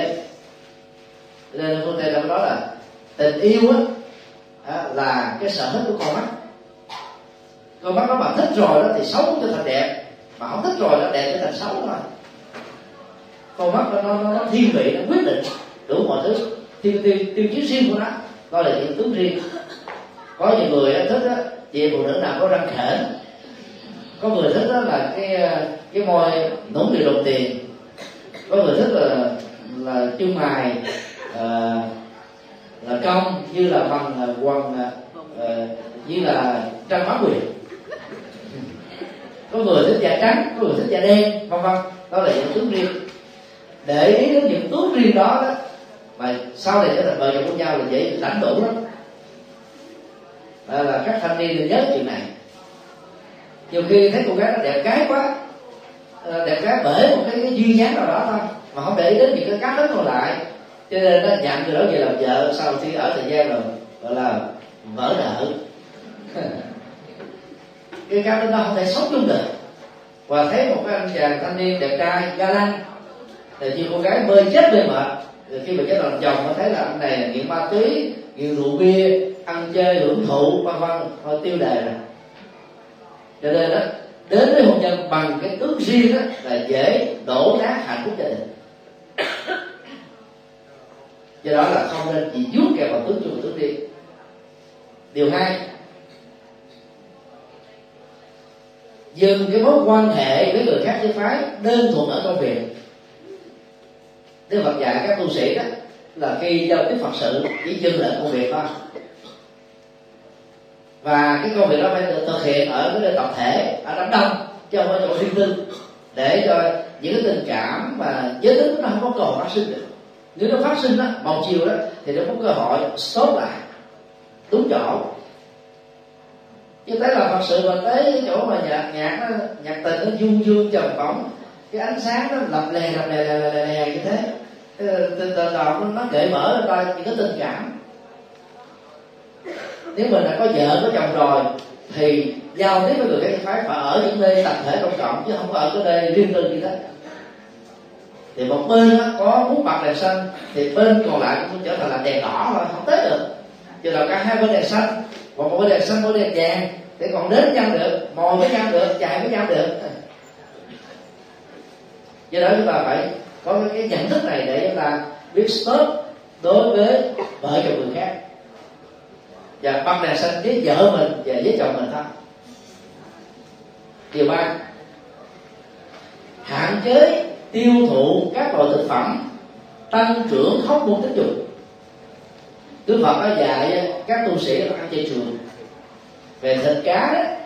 Nên phương tây đã đó là tình yêu á là cái sở thích của con mắt. Con mắt nó mà thích rồi đó thì xấu cho thành đẹp mà không thích rồi nó đẹp nó thành xấu thôi. Con mắt nó nó, nó thiên vị nó quyết định đủ mọi thứ. Tiêu tiêu tiêu chí riêng của nó coi là những tướng riêng. Có nhiều người thích á chị phụ nữ nào có răng khểnh. Có người thích đó là cái cái môi nũng người đồng tiền. Có người thích là là chân mài uh, ờ, là cong như là bằng uh, quần uh, như là trang má quyền có người thích da trắng có người thích da đen vân vân. Đó là những tướng riêng. Để ý đến những tướng riêng đó đó mà sau này trở thành vợ chồng của nhau là dễ đánh đủ lắm. Là, là các thanh niên nên nhớ chuyện này. Nhiều khi thấy cô gái nó đẹp gái quá ờ, đẹp gái bởi một cái, cái duyên dáng nào đó thôi mà không để ý đến những cái cá tính còn lại. Cho nên nó nhận người đó về làm vợ sau khi ở thời gian rồi gọi là vỡ nợ. cái cá tính đó không thể sống chung được. Và thấy một cái anh chàng thanh niên đẹp trai ga lăng thì như cô gái bơi chết về mệt rồi khi mà chết làm chồng, nó thấy là anh này là nghiện ma túy, nghiện rượu bia, ăn chơi, hưởng thụ, vân vân, thôi tiêu đề rồi. Cho nên đó, đến với hôn nhân bằng cái ước riêng đó là dễ đổ nát hạnh phúc gia đình. Do đó là không nên chỉ vuốt kèo vào tướng chung tướng đi điều hai dừng cái mối quan hệ với người khác giới phái đơn thuần ở công việc Đức Phật dạy các tu sĩ đó là khi giao tiếp Phật sự, chỉ dừng lại công việc thôi. Và cái công việc đó phải được thực hiện ở cái nơi tập thể, ở đám đông, chứ không ở chỗ riêng tư, để cho những cái tình cảm mà giới tính nó không có cơ hội phát sinh được. Nếu nó phát sinh đó, một chiều đó, thì nó có cơ hội sốt lại, đúng chỗ chứ thế là phật sự mà tới cái chỗ mà nhạc nhạc nó nhạc tình nó dương dương trầm bổng. Cái ánh sáng nó lập lè lập lè lè lè, lè như thế. Từ từ đầu nó kể mở ra những cái tình cảm. Nếu mình đã có vợ có chồng rồi thì giao tiếp với người khác phái phải ở những nơi tập thể công cộng chứ không có ở cái nơi riêng tư như thế. Thì một bên nó có muốn bật đèn xanh thì bên còn lại cũng trở thành là đèn đỏ thôi không tới được. Chứ là cả hai bên đèn xanh còn một cái đèn xanh một đèn vàng để còn đến nhau được mò với nhau được chạy với nhau được? Do đó chúng ta phải có cái, cái nhận thức này để chúng ta biết stop đối với vợ chồng người khác. Và băng đèn xanh với vợ mình và với chồng mình thôi. Điều ba hạn chế tiêu thụ các loại thực phẩm tăng trưởng hóc môn tính dục. Đức Phật đã dạy các tu sĩ ăn chay trường về thịt cá đó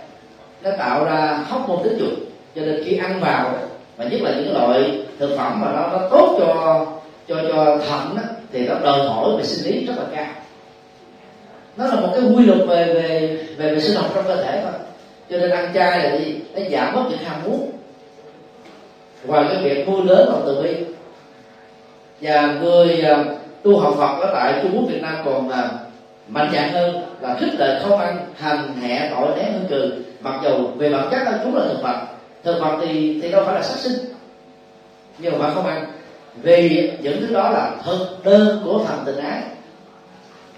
nó tạo ra hóc môn tính dục cho nên khi ăn vào và nhất là những loại thực phẩm mà nó, nó tốt cho cho cho thận đó, thì nó đòi hỏi về sinh lý rất là cao. Nó là một cái quy luật về về về về sinh học trong cơ thể mà. Cho nên ăn chay là gì? Nó giảm bớt những ham muốn. Ngoài cái việc vui lớn lòng từ bi. Và người à, tu học Phật ở tại Trung Quốc Việt Nam còn uh, mạnh dạng hơn là khích lệ không ăn hành hẹ tội né hơn cừ. mặc dù về bản chất là chúng là thực vật thực vật thì thì đâu phải là sát sinh. Nhưng mà bạn không ăn. Vì những thứ đó là thực đơn của thần tình ái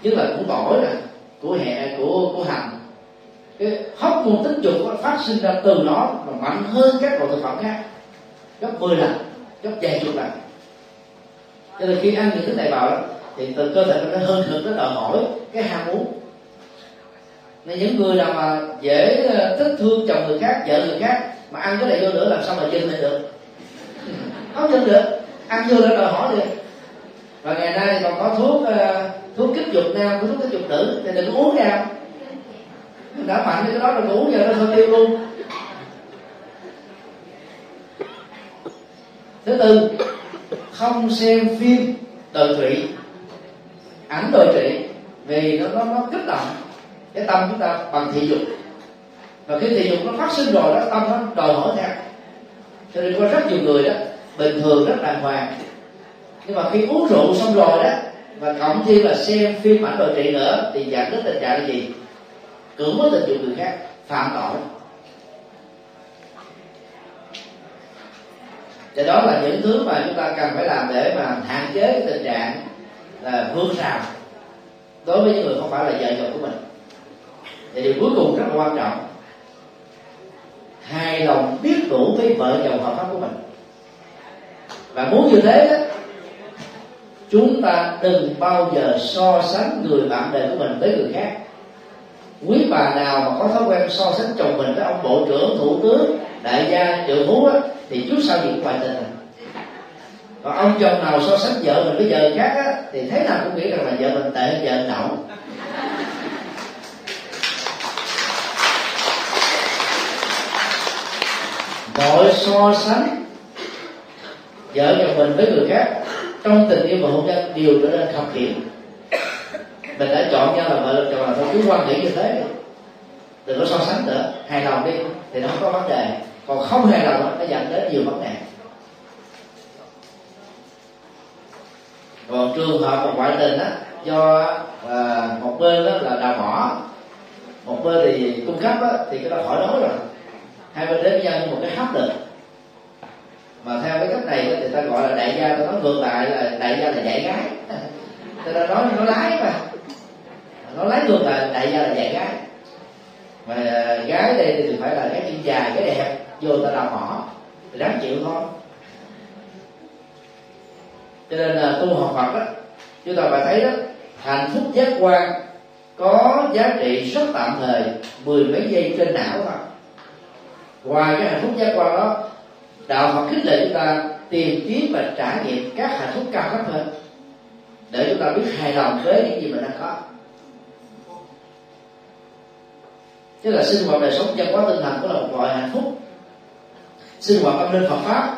chứ là của tỏi nè của hẹ của của hành. Cái hóc môn tính dục phát sinh ra từ nó mà mạnh hơn các loại thực phẩm khác. Gấp 10 lần gấp vài chục lần cho nên khi ăn những thứ này vào đó, thì từ cơ thể nó hơn thực nó đòi hỏi cái ham muốn. Nên những người nào mà dễ ờ, thích thương chồng người khác vợ người khác mà ăn cái này vô nữa làm sao mà dừng lại được? Không dừng được. Ăn vô nữa đòi hỏi được và ngày nay còn có thuốc ờ, thuốc kích dục nam thuốc kích dục nữ thì đừng có uống vào đã mạnh cái đó rồi uống giờ nó thôi tiêu luôn. Thứ tư không xem phim đời trụy, ảnh đời trụy, vì nó nó nó kích động. Cái tâm chúng ta bằng thị dục. Và khi thị dục nó phát sinh rồi đó, tâm nó đòi hỏi theo cho nên có rất nhiều người đó, bình thường rất đàng hoàng. Nhưng mà khi uống rượu xong rồi đó, và cộng thêm là xem phim ảnh đồi trị nữa, thì dẫn đến tình trạng là gì? Cưỡng với tình dục người khác, phạm tội. Và đó là những thứ mà chúng ta cần phải làm để mà hạn chế cái tình trạng là vương rào đối với những người không phải là vợ chồng của mình. Thì điều cuối cùng rất là quan trọng, hài lòng biết đủ với vợ chồng hợp pháp của mình. Và muốn như thế đó, chúng ta đừng bao giờ so sánh người bạn đời của mình với người khác. Quý bà nào mà có thói quen so sánh chồng mình với ông bộ trưởng, thủ tướng, đại gia triệu phú á thì trước sau gì cũng ngoại tình? Còn ông chồng nào so sánh vợ mình với vợ khác á, thì thế nào cũng nghĩ rằng là vợ mình tệ hơn vợ nậu mọi so sánh vợ chồng mình với người khác, trong tình yêu và hôn nhân đều trở nên khập khiễng. Mình đã chọn nhau là vợ chồng là thôi cứ quan nghĩ như thế. Đừng có so sánh nữa. Hài lòng đi, thì nó không có vấn đề còn không hài lòng nó dẫn đến nhiều vấn đề còn trường hợp một ngoại tình á do à, một bên đó là đào mỏ một bên thì cung cấp á, thì cái đó khỏi nói rồi. Hai bên đến với nhau như một cái hấp lực. Mà theo cái cách này thì ta gọi là đại gia ta nói ngược lại là đại gia là dạy gái. Ta đã nói nó lái mà. Nó lái ngược lại đại gia là dạy gái. Mà gái đây thì phải là cái chân dài cái đẹp vô ta đào mỏ thì đáng chịu thôi. Cho nên là tu học Phật đó, chúng ta phải thấy đó, hạnh phúc giác quan có giá trị rất tạm thời, mười mấy giây trên não thôi. Ngoài cái hạnh phúc giác quan đó, đạo Phật khích lệ chúng ta tìm kiếm và trải nghiệm các hạnh phúc cao cấp hơn, để chúng ta biết hài lòng với những gì mình đang có. Tức là sinh hoạt đời sống văn hóa tinh thần cũng là một loại hạnh phúc sinh hoạt tâm linh Phật pháp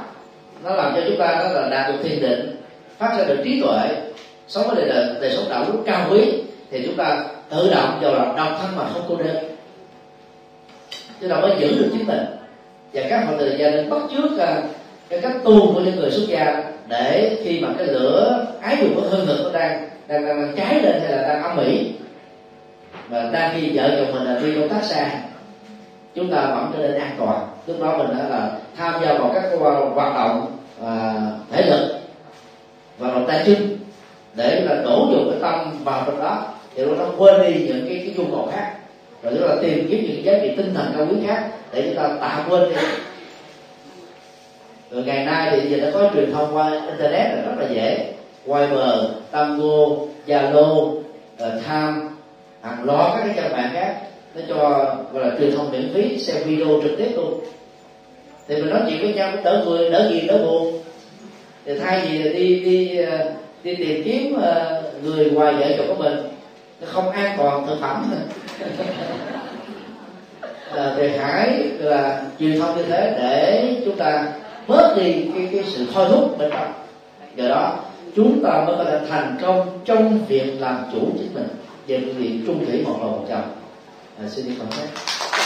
nó làm cho chúng ta đó là đạt được thiền định phát ra được trí tuệ sống với đời, đời sống đạo đức cao quý thì chúng ta tự động vào là độc thân mà không cô đơn. Chúng ta mới giữ được chính mình. Và các phật tử gia đình bắt trước à, cái cách tu của những người xuất gia để khi mà cái lửa ái dục của hương thực nó đang đang, đang, đang cháy lên hay là đang âm ỉ mà đang khi vợ chồng mình là đi công tác xa chúng ta vẫn trở nên an toàn. Lúc đó mình đã là tham gia vào các hoạt động à, thể lực và lòng tay chân để là đổ dồn cái tâm vào trong đó. Thì nó quên đi những cái cái nhu cầu khác. Rồi chúng ta tìm kiếm những giá trị tinh thần cao quý khác để chúng ta tạm quên đi. Rồi ngày nay thì giờ đã có truyền thông qua internet là rất là dễ. Viber, Tango, Zalo, ờ, Time hàng loạt các cái trang mạng khác nó cho gọi là truyền thông miễn phí xem video trực tiếp luôn. Thì mình nói chuyện với nhau cũng đỡ vui đỡ gì đỡ buồn. Thì thay vì đi đi ờ, đi tìm kiếm ờ, người ngoài vợ chồng của mình nó không an toàn thực phẩm. À, thì hãy là truyền thông như thế để chúng ta bớt đi cái cái sự thôi thúc bên trong. Do đó chúng ta mới có thể thành công trong việc làm chủ chính mình. Về việc trung thủy một lòng một chồng à, xin được cảm ơn